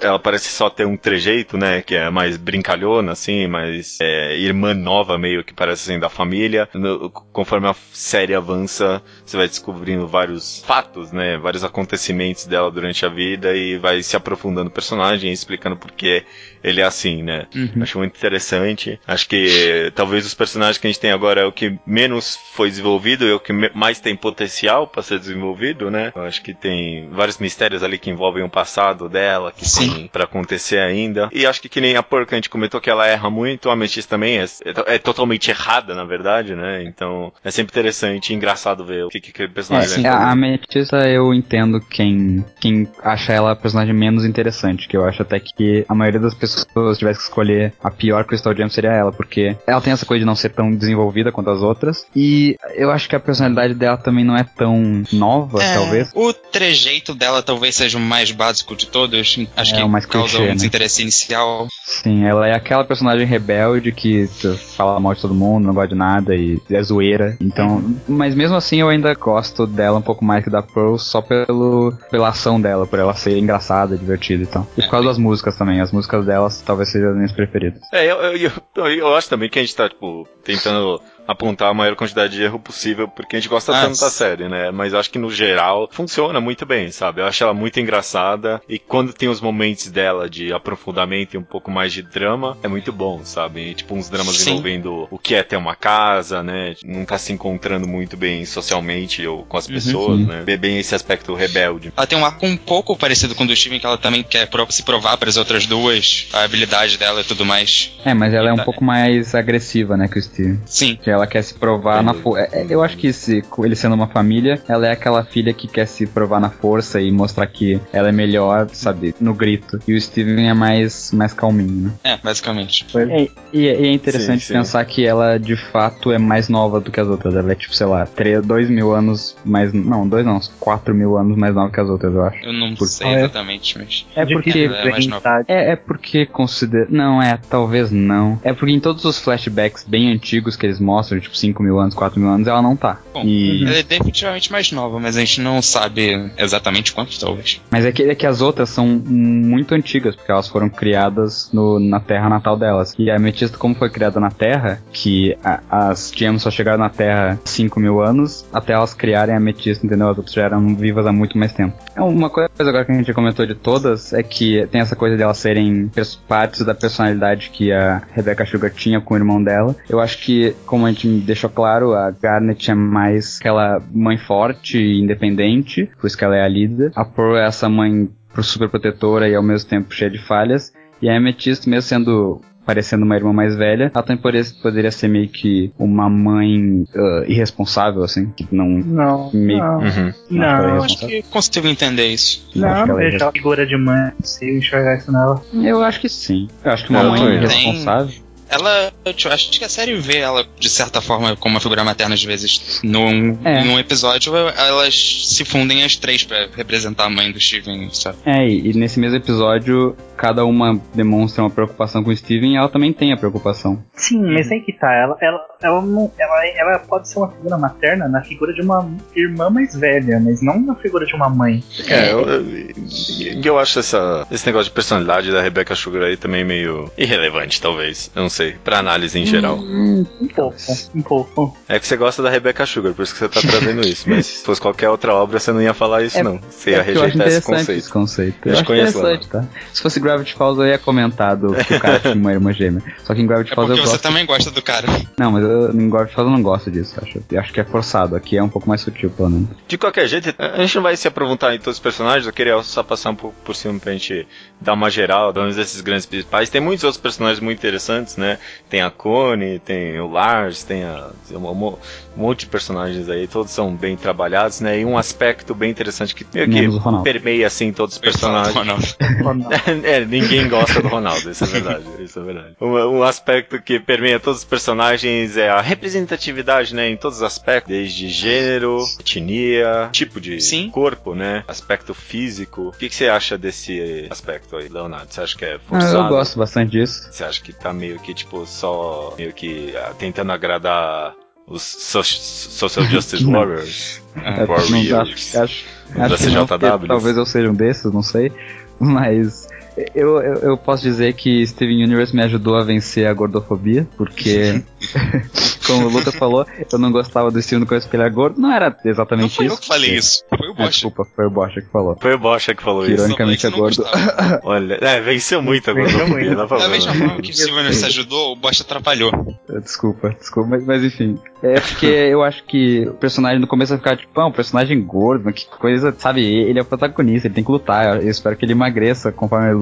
Ela parece só ter um trejeito, né? Que é mais brincalhona, assim, mais é, irmã nova, meio que parece assim, da família. No- conforme a série avança, você vai descobrindo vários fatos, né? Vários acontecimentos dela durante a vida e vai se aprofundando no personagem explicando por que ele é assim, né? Uhum. Acho muito interessante. Acho que talvez os personagens que a gente tem agora é o que menos foi desenvolvido e é o que mais tem potencial para ser desenvolvido, né? Eu acho que tem vários mistérios ali que envolvem o passado dela, que Sim. tem para acontecer ainda. E acho que que nem a que a gente comentou que ela erra muito, a Amethyst também é, é, é totalmente errada, na verdade, né? Então é sempre interessante e engraçado ver o que, que aquele personagem É, vai a. Ametista eu entendo quem, quem acha ela a personagem menos interessante, que eu acho até que a maioria das pessoas tivesse que escolher a pior Crystal Gem seria ela, porque ela tem essa coisa de não ser tão desenvolvida quanto as outras, e eu acho que a personalidade dela também não é tão nova, É, talvez. O trejeito dela talvez seja o mais básico de todos. Acho É, que o mais causa clichê, um né? desinteresse inicial. Sim, ela é aquela personagem rebelde que fala mal de todo mundo, não gosta de nada e é zoeira. Então, mas mesmo assim eu ainda gosto dela um pouco mais que da Pearl só pelo, pela ação dela, por ela ser engraçada, divertida e tal. E por causa das músicas também, as músicas delas talvez sejam as minhas preferidas. É, eu, eu, eu, eu acho também que a gente tá, tipo, tentando apontar a maior quantidade de erro possível, porque a gente gosta Ah, tanto da série, né? Mas acho que no geral funciona muito bem, sabe? Eu acho ela muito engraçada e quando tem os momentos dela de aprofundamento e um pouco mais de drama, é muito bom, sabe? E, tipo, uns dramas Sim. envolvendo o que é ter uma casa, né? Não tá se encontrando muito bem socialmente ou com as Uhum. pessoas, Sim. né? Bem- Bem esse aspecto rebelde. Ela tem um arco um pouco parecido com o do Steven, que ela também quer se provar para as outras duas, a habilidade dela e tudo mais. É, mas ela é um Tá. pouco mais agressiva, né, que o Steve. Sim. Que ela quer se provar na força. Eu acho que se, ele sendo uma família, ela é aquela filha que quer se provar na força e mostrar que ela é melhor, sabe, no grito. E o Steven é mais, mais calminho, né? É, basicamente. É, e, e é interessante Sim, sim. pensar que ela de fato é mais nova do que as outras. Ela é tipo, sei lá, 3, 2 mil anos mais. Não, 2 não, 4 mil anos mais nova que as outras, eu acho. Eu não Por- sei é? exatamente, mas. É porque. ela é mais de nova. idade. É, é porque considera. Não, é, talvez não. É porque em todos os flashbacks bem antigos que eles mostram, tipo 5 mil anos, 4 mil anos, ela não tá. Bom, E... Ela é definitivamente mais nova, mas a gente não sabe exatamente quanto, talvez. Mas é que, é que as outras são muito antigas, porque elas foram criadas no- na terra natal delas. E a Ametista, como foi criada na Terra, que a- as gems só chegaram na Terra 5 mil anos, até elas criarem a Ametista, entendeu? As outras já eram vivas há muito mais tempo. É uma coisa agora que a gente comentou de todas, é que tem essa coisa de elas serem partes da personalidade que a Rebecca Sugar tinha com o irmão dela. Eu acho que, como a gente deixou claro, a Garnet é mais aquela mãe forte e independente, por isso que ela é a líder. A Pearl é essa mãe super protetora e ao mesmo tempo cheia de falhas. E a Amethyst, mesmo sendo parecendo uma irmã mais velha, ela também poderia, poderia ser meio que uma mãe uh, irresponsável, assim, que não... Não, Meio- não, Uhum. não, Eu Não, acho que consigo entender isso. Eu que não, ela é vejo ela figura de mãe, não sei enxergar isso nela. Eu acho que sim. Eu acho que uma Não, mãe irresponsável... Ela, eu acho que a série vê ela, de certa forma, como uma figura materna, às vezes, num, É. num episódio, elas se fundem as três pra representar a mãe do Steven, sabe? É, e, e nesse mesmo episódio, cada uma demonstra uma preocupação com o Steven e ela também tem a preocupação. Sim, mas aí que tá, ela, ela, ela, não, ela, ela pode ser uma figura materna na figura de uma irmã mais velha, mas não na figura de uma mãe. É, eu, eu, eu acho essa, esse negócio de personalidade da Rebecca Sugar aí também meio irrelevante, talvez. Eu não sei, pra análise em geral. Um pouco, um pouco. É que você gosta da Rebecca Sugar, por isso que você tá trazendo isso. <laughs> Mas se fosse qualquer outra obra, você não ia falar isso, É- não. Você ia É porque eu acho rejeitar esse interessante conceito. esse conceito. Eu Eu acho conheço interessante, tá? Se fosse Gravity Falls, eu ia comentar do que o cara <laughs> tinha uma irmã gêmea. Só que em Gravity É Falls porque eu você gosto. também gosta do cara. Não, mas eu, em Gravity Falls eu não gosto disso. Acho, eu acho que é forçado. Aqui é um pouco mais sutil, pelo menos. De qualquer jeito, a gente não vai se aprofundar em todos os personagens, eu queria só passar um pouco por cima pra gente dar uma geral, pelo menos desses grandes principais. Tem muitos outros personagens muito interessantes, né? Tem a Connie, tem o Lars, tem a, um, monte de personagens aí, todos são bem trabalhados, né? E um aspecto bem interessante que meio que permeia assim todos os personagens. Ronaldo. <laughs> é, ninguém gosta do Ronaldo, isso é verdade, isso é verdade. Um, um aspecto que permeia todos os personagens é a representatividade, né, em todos os aspectos, desde gênero, etnia, tipo de Sim. corpo, né, aspecto físico. O que, que você acha desse aspecto aí, Leonardo? Você acha que é Ah, forçado? eu gosto bastante disso. Você acha que tá meio que, tipo, só meio que ah, tentando agradar os so Social <laughs> Justice. Warriors? É, Warriors. acho, acho, Da acho não, porque CJW. talvez eu seja um desses, não sei. Mas eu, eu, eu posso dizer que Steven Universe me ajudou a vencer a gordofobia, porque, <laughs> como o Lucas falou, eu não gostava do Steven no começo porque ele era gordo. Não era Não exatamente foi eu isso. que falei isso. Foi o Bosch. desculpa, foi o Bocha que falou. Foi o Bocha que falou Que isso. ironicamente é gordo. <laughs> Olha, é, venceu muito a gordofobia, Da mesma forma que o Steven se ajudou, o Bosch atrapalhou. Desculpa, desculpa, mas, mas enfim. É porque eu acho que o personagem no começo vai ficar tipo, ah, um personagem gordo, que coisa, sabe? Ele é o protagonista, ele tem que lutar. Eu espero que ele emagreça conforme ele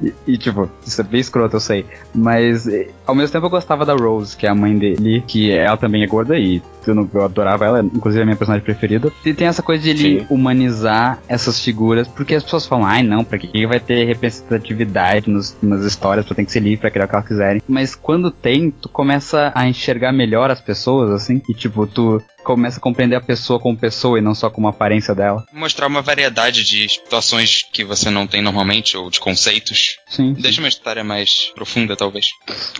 E, e, tipo, isso é bem escroto, eu sei. Mas eh, ao mesmo tempo eu gostava da Rose, que é a mãe dele, que ela também é gorda e eu, não, eu adorava ela, inclusive é a minha personagem preferida. E tem essa coisa de ele Sim. humanizar essas figuras, porque as pessoas falam, ai não, pra que vai ter representatividade nos, nas histórias, tu tem que ser livre pra criar o que elas quiserem. Mas quando tem, tu começa a enxergar melhor as pessoas, assim, e tipo, tu começa a compreender a pessoa como pessoa e não só como a aparência dela. Mostrar uma variedade de situações que você não tem normalmente, ou de conceitos. Sim. Deixa uma história mais profunda, talvez.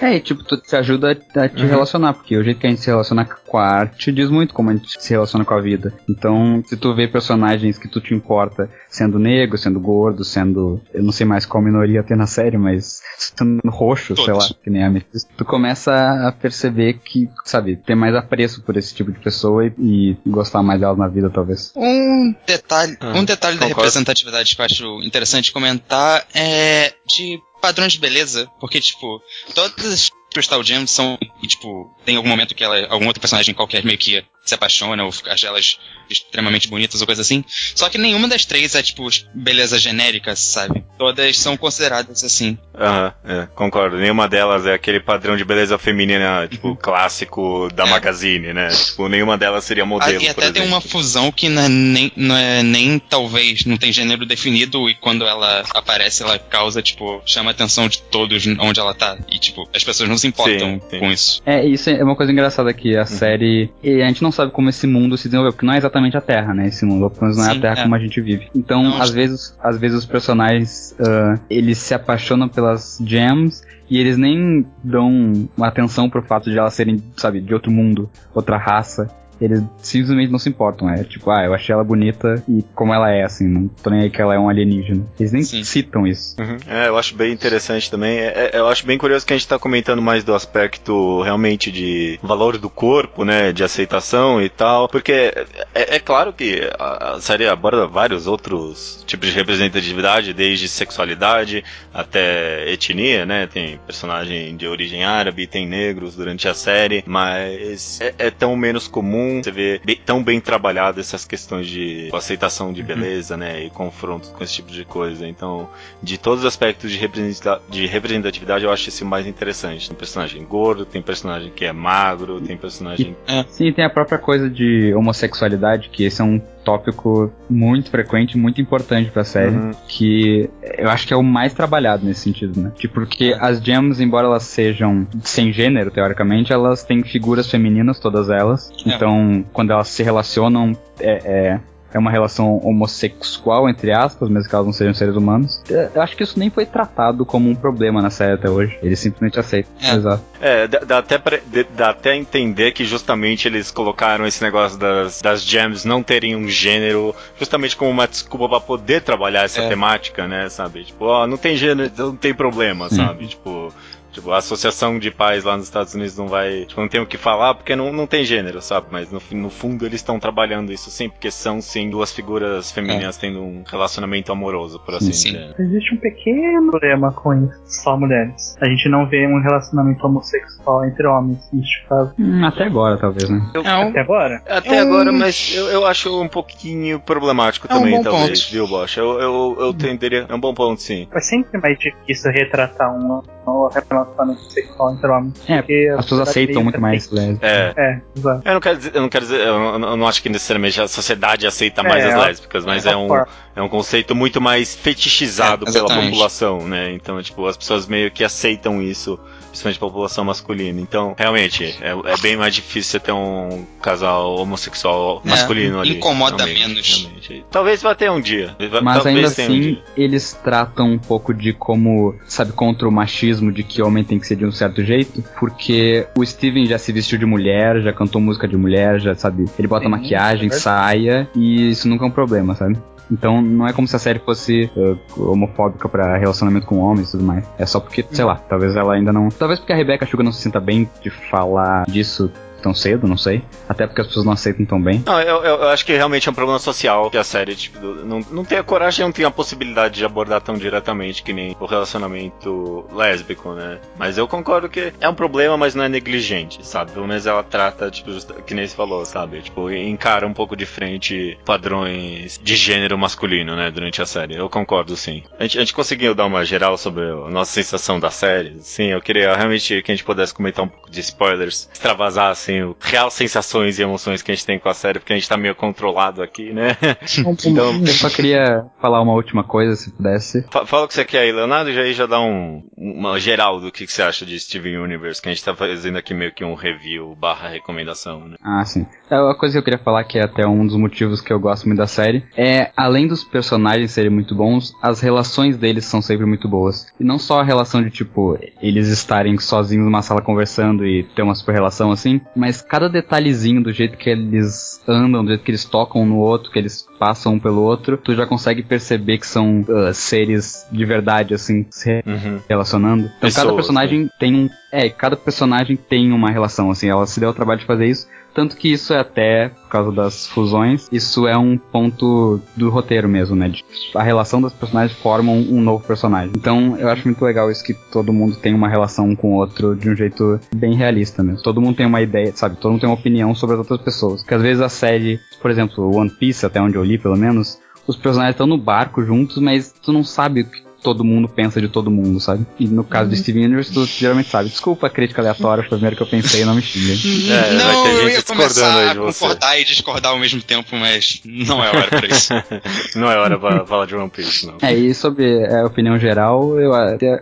É, e tipo, tu te ajuda a, te Uhum. relacionar, porque o jeito que a gente se relaciona com a arte diz muito como a gente se relaciona com a vida. Então, se tu vê personagens que tu te importa sendo negro, sendo gordo, sendo. Eu não sei mais qual minoria tem na série, mas sendo roxo, sei lá, Todos. que nem a tu começa a perceber que, sabe, ter mais apreço por esse tipo de pessoa e, e gostar mais delas na vida, talvez. Um detalhe, Ah, um detalhe da representatividade que eu acho interessante comentar é de padrões de beleza, porque, tipo, todas as Crystal Gems são, tipo, tem algum momento que ela, algum outro personagem qualquer meio que se apaixona ou acha elas extremamente bonitas ou coisa assim. Só que nenhuma das três é, tipo, beleza genérica, sabe? Todas são consideradas assim. Aham, é, concordo. Nenhuma delas é aquele padrão de beleza feminina, Uhum. tipo, clássico da É. Magazine, né? Tipo, nenhuma delas seria modelo, Ah, e por até tem exemplo. uma fusão que não é, nem, não é nem talvez não tem gênero definido e quando ela aparece ela causa tipo chama a atenção de todos onde ela tá e tipo as pessoas não se importam Sim, sim. com isso. É, isso é uma coisa engraçada que a série. E a gente não sabe como esse mundo se desenvolveu, porque não é exatamente a Terra, né? Esse mundo, pelo menos não é Sim, a Terra é. como a gente vive. Então, Não, às vezes, às vezes os personagens ah, eles se apaixonam pelas gems e eles nem dão atenção pro fato de elas serem, sabe, de outro mundo, outra raça. Eles simplesmente não se importam, é tipo, ah, eu achei ela bonita e como ela é, assim, não tô nem aí que ela é um alienígena. Eles nem Sim. citam isso. Uhum. É, eu acho bem interessante também. É, é, eu acho bem curioso que a gente tá comentando mais do aspecto realmente de valor do corpo, né? De aceitação e tal. Porque é, é claro que a, a série aborda vários outros tipos de representatividade, desde sexualidade até etnia, né? Tem personagem de origem árabe, tem negros durante a série, mas é, é tão menos comum tão, você vê, bem- tão bem trabalhado essas questões de aceitação de beleza, né, e confronto com esse tipo de coisa. Então, de todos os aspectos de, representa- de representatividade, eu acho esse o mais interessante. Tem personagem gordo, tem personagem que é magro, tem personagem... Sim, tem a própria coisa de homossexualidade, que esse é um tópico muito frequente, muito importante pra série, Uhum. que eu acho que é o mais trabalhado nesse sentido, né? Tipo, porque as gems, embora elas sejam sem gênero, teoricamente, elas têm figuras femininas, todas elas. É. Então, quando elas se relacionam, é, é, é uma relação homossexual, entre aspas, mesmo que elas não sejam seres humanos. Eu acho que isso nem foi tratado como um problema na série até hoje. Eles simplesmente aceitam. É. Exato. É, dá, dá até pra, dá até entender que justamente eles colocaram esse negócio das, das gems não terem um gênero, justamente como uma desculpa pra poder trabalhar essa É. temática, né, sabe? Tipo, ó, não tem gênero, então não tem problema, sabe? Tipo, tipo, a associação de pais lá nos Estados Unidos não vai, tipo, não tem o que falar porque não, não tem gênero, sabe? Mas no, no fundo eles estão trabalhando isso sim, porque são sim duas figuras femininas tendo um relacionamento amoroso, por assim Sim. dizer. Existe um pequeno problema com isso, só mulheres. A gente não vê um relacionamento homossexual entre homens. Neste caso. Hum, até agora, talvez, né? É um, Até agora? Até É um- agora, mas eu, eu acho um pouquinho problemático É um também, bom talvez, ponto. viu, Bosch? Eu, eu, eu tenderia. É um bom ponto, sim. É sempre mais difícil retratar um, um relacionamento sexual entre homens. É, As pessoas aceitam muito mais lésbicas. É. É, exato. Eu não quero dizer, eu não quero dizer, eu não, eu não acho que necessariamente a sociedade aceita mais É, as ela- lésbicas, mas É um, forma. É um conceito muito mais fetichizado É, pela população, né? Então, tipo, as pessoas meio que aceitam isso, principalmente a população masculina. Então, realmente, é, é bem mais difícil você ter um casal homossexual É, masculino ali. incomoda realmente, menos. realmente. Talvez vá ter um dia. Mas Talvez ainda tenha um assim, dia. eles tratam um pouco de como, sabe, contra o machismo de que homem tem que ser de um certo jeito, porque o Steven já se vestiu de mulher, já cantou música de mulher, já sabe, ele bota Sim, maquiagem, é saia, e isso nunca é um problema, sabe? Então não é como se a série fosse uh, homofóbica pra relacionamento com homens e tudo mais. É só porque, sei lá, talvez ela ainda não. Talvez porque a Rebecca Sugar não se sinta bem de falar disso tão cedo, não sei. Até porque as pessoas não aceitam tão bem. Não, eu, eu- acho que realmente é um problema social que a série, tipo, não, não tem a coragem, não tem a possibilidade de abordar tão diretamente que nem o relacionamento lésbico, né? Mas eu concordo que é um problema, mas não é negligente, sabe? Pelo menos ela trata, tipo, que nem você falou, sabe? Tipo, encara um pouco de frente padrões de gênero masculino, né? Durante a série. Eu concordo, sim. A gente, a gente conseguiu dar uma geral sobre a nossa sensação da série. Sim, eu queria realmente que a gente pudesse comentar um pouco de spoilers, extravasar, assim, o real sensações e emoções que a gente tem com a série, porque a gente tá meio controlado aqui, né? <laughs> Então- Eu só queria falar uma última coisa, se pudesse. Fa- Fala o que você quer aí, Leonardo, e já aí já dá um, uma geral do que, que você acha de Steven Universe, que a gente tá fazendo aqui meio que um review barra recomendação, né? Ah, sim. É, A coisa que eu queria falar, que é até um dos motivos que eu gosto muito da série, é, além dos personagens serem muito bons, as relações deles são sempre muito boas. E não só a relação de, tipo, eles estarem sozinhos numa sala conversando e ter uma super relação assim, mas cada detalhezinho do jeito que eles andam, do jeito que eles tocam um no outro, que eles passam um pelo outro, tu já consegue perceber que são ah, seres de verdade, assim, se Uhum. relacionando. Então Pessoas, cada personagem tem um. É, cada personagem tem uma relação, assim, ela se deu o trabalho de fazer isso. Tanto que isso é até, por causa das fusões, isso é um ponto do roteiro mesmo, né? De, a relação das personagens formam um novo personagem. Então eu acho muito legal isso que todo mundo tem uma relação com o outro de um jeito bem realista mesmo. Todo mundo tem uma ideia, sabe? Todo mundo tem uma opinião sobre as outras pessoas. Porque às vezes a série, por exemplo, One Piece, até onde eu li pelo menos, os personagens estão no barco juntos, mas tu não sabe o que todo mundo pensa de todo mundo, sabe? E no caso de Steven Universe, tu geralmente sabe. Desculpa a crítica aleatória, foi o primeiro que eu pensei, não me xingue. <laughs> É, vai ter não, eu ia discordando começar aí a concordar e discordar ao mesmo tempo, mas não é hora pra isso. <laughs> Não é hora pra falar de One Piece, não. É, e sobre a opinião geral, eu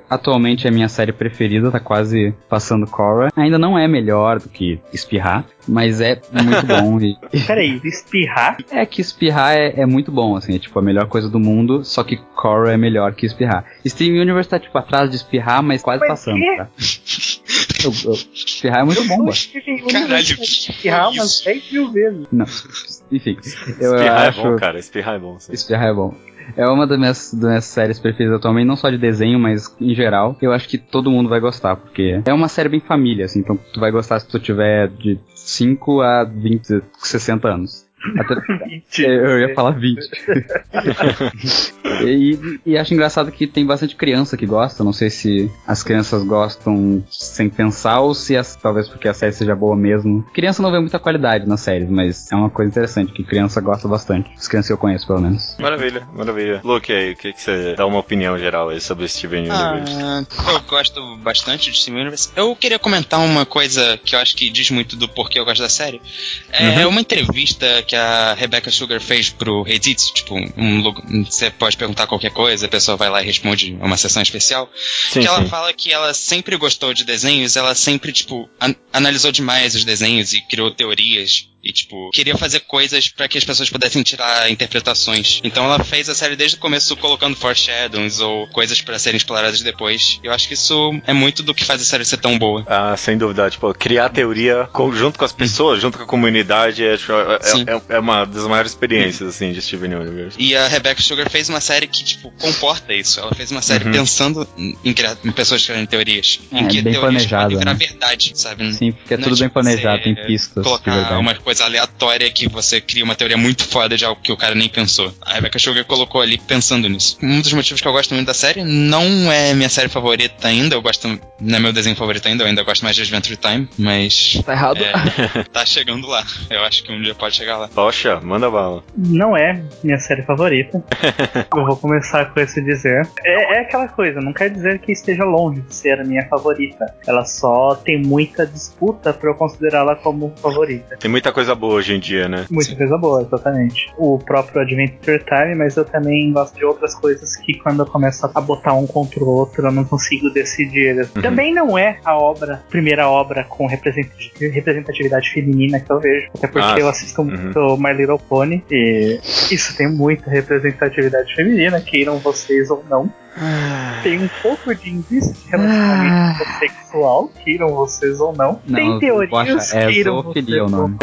atualmente é a minha série preferida, tá quase passando Korra. Ainda não é melhor do que Espirrar, mas é muito <laughs> bom. E, Peraí, espirrar? é que Espirrar é, é muito bom, assim, é tipo a melhor coisa do mundo, só que Korra é melhor que Espirrar. Steam Universe tá tipo atrás de Espirrar, mas quase Mas passando, quê? tá? Eu- eu- espirrar é muito bom, mano. Caralho, Espirrar que umas 10 mil vezes. Não, enfim. Eu Espirrar acho... é bom, cara. Espirrar é bom. sim. Espirrar é bom. É uma das minhas, das minhas séries preferidas atualmente, não só de desenho, mas em geral. Eu acho que todo mundo vai gostar, porque é uma série bem família, assim, então tu vai gostar se tu tiver de 5 a 20, 60 anos. Até, eu ia falar 20. <laughs> e, e acho engraçado que tem bastante criança que gosta. Não sei se as crianças gostam sem pensar ou se as, talvez porque a série seja boa mesmo. Criança não vê muita qualidade nas séries, mas é uma coisa interessante que criança gosta bastante. As crianças que eu conheço, pelo menos. Maravilha, maravilha. Luke, aí, o que, que você dá uma opinião geral aí sobre Steven Universe? Ah, eu gosto bastante de Steven Universe. Eu queria comentar uma coisa que eu acho que diz muito do porquê eu gosto da série. É uma entrevista que a Rebecca Sugar fez pro Reddit, tipo, um, você pode perguntar qualquer coisa, a pessoa vai lá e responde uma sessão especial. Sim, que ela sim. fala que ela sempre gostou de desenhos, ela sempre, tipo, an- analisou demais os desenhos e criou teorias. E, tipo, queria fazer coisas pra que as pessoas pudessem tirar interpretações. Então ela fez a série desde o começo colocando foreshadows ou coisas pra serem exploradas depois. Eu acho que isso é muito do que faz a série ser tão boa. Ah, sem dúvida. Tipo, criar teoria com- junto com as pessoas, junto com a comunidade, é, é- é- é uma das maiores experiências, assim, de Steven Universe. E a Rebecca Sugar fez uma série que, tipo, comporta isso. Ela fez uma série Uhum. pensando em, criar- em pessoas criarem teorias. É, em que bem teorias planejada, podem virar né? verdade, sabe? Sim, porque é Não tudo bem tipo planejado, tem pistas de Colocar verdade. uma coisa aleatória que você cria uma teoria muito foda de algo que o cara nem pensou. A Rebecca Sugar colocou ali pensando nisso. Um dos motivos que eu gosto muito da série não é minha série favorita ainda, eu gosto. Não é meu desenho favorito ainda, eu ainda gosto mais de Adventure Time, mas. Tá errado. É, <laughs> tá chegando lá. Eu acho que um dia pode chegar lá. Poxa, manda bala. Não é minha série favorita. <laughs> Eu vou começar com esse dizer. É, é aquela coisa, não quer dizer que esteja longe de ser a minha favorita. Ela só tem muita disputa pra eu considerá-la como favorita. Tem muita coisa boa hoje em dia, né? Muita coisa boa, exatamente. O próprio Adventure Time, mas eu também gosto de outras coisas que quando eu começo a botar um contra o outro, eu não consigo decidir. Também não é a obra, primeira obra com representati- representatividade feminina que eu vejo. Até porque Ah, eu assisto uhum. muito My Little Pony e isso tem muita representatividade feminina, queiram vocês ou não. Tem um pouco de indício de relacionamento sexual, queiram vocês ou não. Não, tem teorias, é queiram zoofilia o vocês ou nome.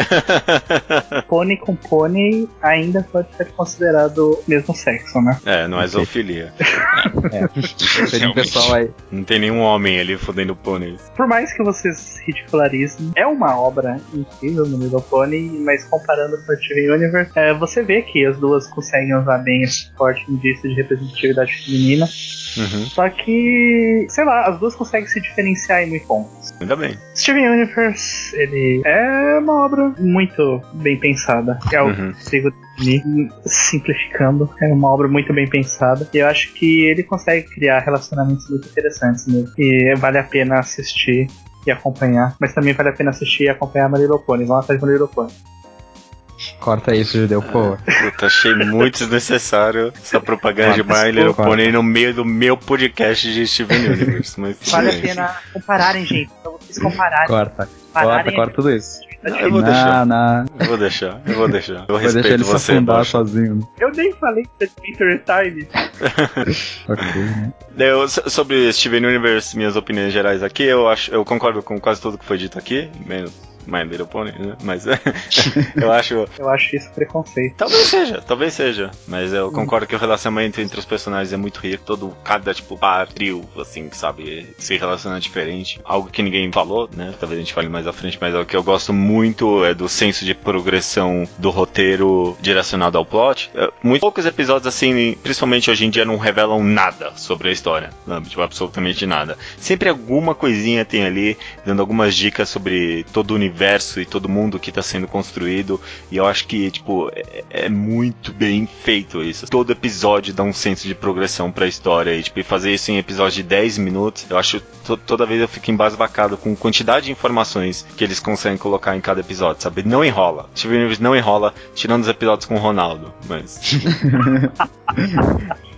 <laughs> pônei com pônei ainda pode ser considerado mesmo sexo, né? É, não é zoofilia. <laughs> Tem um pessoal aí. Não tem nenhum homem ali fodendo pôneis. Por mais que vocês ridicularizem, é uma obra incrível no Little Pony, mas comparando com o Steven Universe, é, você vê que as duas conseguem usar bem esse forte indício de representatividade feminina, Uhum, só que, sei lá, as duas conseguem se diferenciar em muitos pontos. ainda bem. Steven Universe, ele é uma obra muito bem pensada. É o Uhum. consigo definir, simplificando. É uma obra muito bem pensada. E eu acho que ele consegue criar relacionamentos muito interessantes mesmo. E vale a pena assistir e acompanhar. Mas também vale a pena assistir e acompanhar a Pony. Vão atrás de Pony. Corta isso, judeu, favor. <laughs> Puta, achei muito desnecessário essa propaganda de Corta, My Little corta. Pony no meio do meu podcast de Steven Universe. Mas Vale a pena compararem, gente. Pra vocês compararem. Corta. Corta, compararem corta tudo isso. Não, eu vou não, deixar. não. Eu vou deixar, eu vou deixar. Eu Vai deixar ele se você, afundar Bocha. sozinho. Eu nem falei que é Twitter Time. <laughs> Ok, né? Eu, so- sobre Steven Universe, minhas opiniões gerais aqui, eu acho, eu concordo com quase tudo que foi dito aqui, menos My Little Pony, né? Mas <laughs> eu acho, Eu acho isso preconceito. talvez seja, talvez seja, mas eu concordo que o relacionamento entre os personagens é muito rico, todo cada tipo par, trio, assim, sabe, se relaciona diferente, algo que ninguém falou, né? Talvez a gente fale mais à frente, mas é o que eu gosto muito é do senso de progressão do roteiro direcionado ao plot. É, Muito poucos episódios assim, principalmente hoje em dia, não revelam nada sobre a história, sabe? Tipo, absolutamente nada. Sempre alguma coisinha tem ali, dando algumas dicas sobre todo o universo e todo mundo que está sendo construído. E eu acho que, tipo, é, é muito bem feito isso. Todo episódio dá um senso de progressão pra história. E, tipo, fazer isso em episódio de 10 minutos, eu acho to- toda vez eu fico embasbacado com a quantidade de informações que eles conseguem colocar em cada episódio, sabe? Não enrola. Steven Universe não enrola, tirando os episódios com o Ronaldo. Mas. <laughs>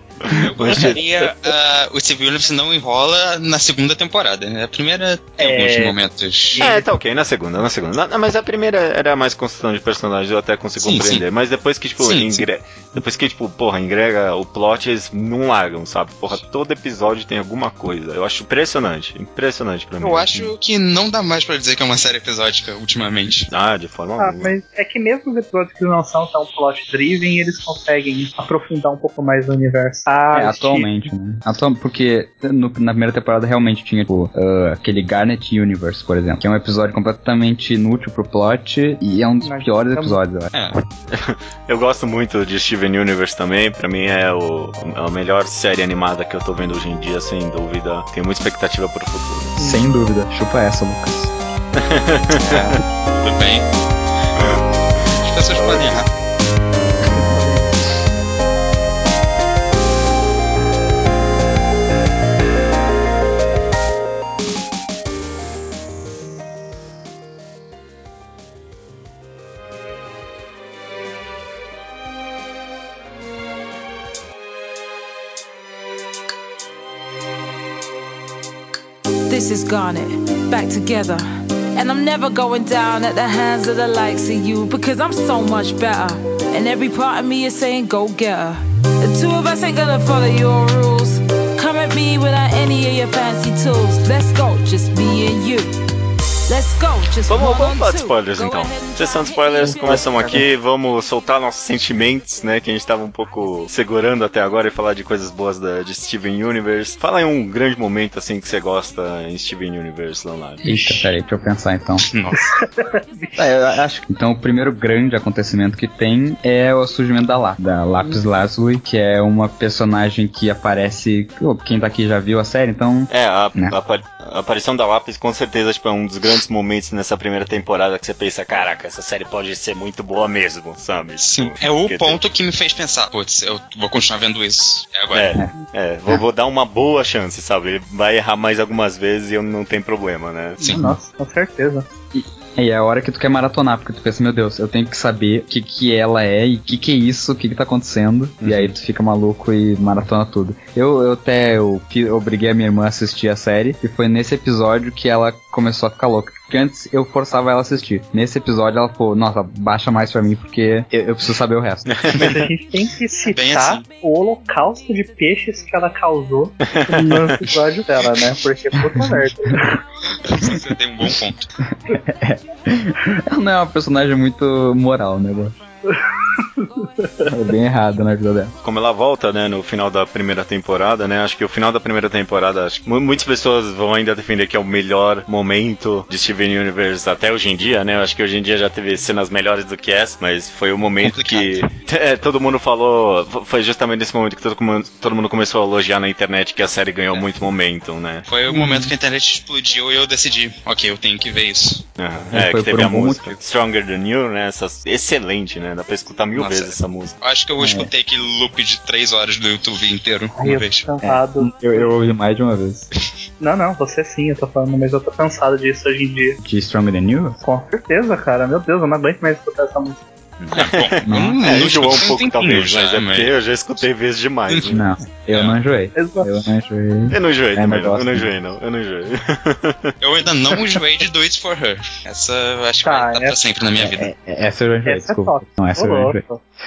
Eu gostaria. ah, o Civil Universe não enrola na segunda temporada. né? A primeira tem É. alguns momentos. É, tá ok, na segunda, na segunda. Na- mas a primeira era mais construção de personagens, eu até consigo Sim, compreender. Mas depois que, tipo, Sim, ingre- depois que, tipo, porra, engrega o plot, eles não largam, sabe? Porra, todo episódio tem alguma coisa. Eu acho impressionante, impressionante pra mim. Eu acho que não dá mais pra dizer que é uma série episódica ultimamente. Ah, de forma Ah, alguma. mas é que mesmo os episódios que não são tão plot driven, eles conseguem aprofundar um pouco mais o universo. Ah, É, atualmente, né? Atual, porque no- na primeira temporada realmente tinha tipo, ah, aquele Garnet Universe, por exemplo, que é um episódio completamente inútil pro plot e é um dos Mas piores episódios, eu acho. É. <laughs> Eu gosto muito de Steven Universe também. Pra mim é o, a melhor série animada que eu tô vendo hoje em dia, sem dúvida. Tenho muita expectativa pro futuro. Sem dúvida. Chupa essa, Lucas. <laughs> Tudo bem. As pessoas podem errar. This is Garnet, back together. And I'm never going down at the hands of the likes of you because I'm so much better. And every part of me is saying, go get her. The two of us ain't gonna follow your rules. Come at me without any of your fancy tools. Let's go, just me and you. Vamos, vamos falar de spoilers então. Sessão de spoilers, começamos aqui, vamos soltar nossos sentimentos, né? Que a gente tava um pouco segurando até agora e falar de coisas boas da, de Steven Universe. Fala em um grande momento assim que você gosta em Steven Universe, Leonardo. Eita, peraí, deixa eu pensar então. <laughs> Nossa. Tá, eu acho que então o primeiro grande acontecimento que tem é o surgimento da Lápis, da Lapis Lazuli, que é uma personagem que aparece. oh, Quem tá aqui já viu a série, então. É, a, Né? a a aparição da Lápis com certeza tipo, é um dos grandes momentos nessa primeira temporada que você pensa, caraca, essa série pode ser muito boa mesmo, sabe? Sim. Tipo, É o porque tem- ponto que me fez pensar, putz, eu vou continuar vendo isso. É agora. É, é vou, vou dar uma boa chance, sabe? Ele vai errar mais algumas vezes e eu não tem problema, né? Sim. Nossa, com certeza. E é a hora que tu quer maratonar, porque tu pensa, meu Deus, eu tenho que saber o que que ela é e o que que é isso, o que que tá acontecendo. E aí tu fica maluco e maratona tudo. Eu, eu até eu, fi- obriguei a minha irmã a assistir a série, e foi nesse episódio que ela começou a ficar louca. Porque antes eu forçava ela a assistir. Nesse episódio ela falou, nossa, baixa mais pra mim, porque eu, eu preciso saber o resto. <laughs> Mas a gente tem que Bem citar assim. o holocausto de peixes que ela causou no <laughs> episódio dela, né? Porque puta merda. Você tem um bom ponto. <laughs> Ela não é uma personagem muito moral, né, mano? É bem errado na vida dela. Como ela volta, né, no final da primeira temporada, né? Acho que o final da primeira temporada, acho que mu- muitas pessoas vão ainda defender que é o melhor momento de Steven Universe até hoje em dia, né? Eu acho que hoje em dia já teve cenas melhores do que essa, mas foi o momento que <laughs> é, todo mundo falou, foi justamente nesse momento que todo, mundo- todo mundo começou a elogiar na internet que a série ganhou muito momentum, né? Foi o momento que a internet explodiu e eu decidi, ok, eu tenho que ver isso. Aham. É, É, foi que teve por um a música motivo. Stronger Than You, né? Essa, excelente, né? Dá pra escutar mil Nossa. vezes essa música. Eu acho que eu escutei aquele loop de 3 horas do YouTube inteiro uma eu vez. tô cansado. Eu, eu ouvi mais de uma vez. <laughs> Não, não, você sim, eu tô falando, mas eu tô cansado disso hoje em dia. De Stronger Than You? Com certeza, cara. Meu Deus, eu não aguento mais escutar essa música. É, bom, <laughs> Não. hum, É, não enjoou um pouco talvez, mas é porque eu já escutei vezes demais. né? Não, eu É. não enjoei. Exato. Eu não enjoei. Eu não enjoei É, também, não. Eu não enjoei, não. Eu não enjoei. Eu ainda não enjoei de Do It For Her. Essa eu acho que Tá, vai estar pra sempre na minha vida. É, é, essa eu já enjoei, Essa desculpa. Não, essa Ô, eu já enjoei.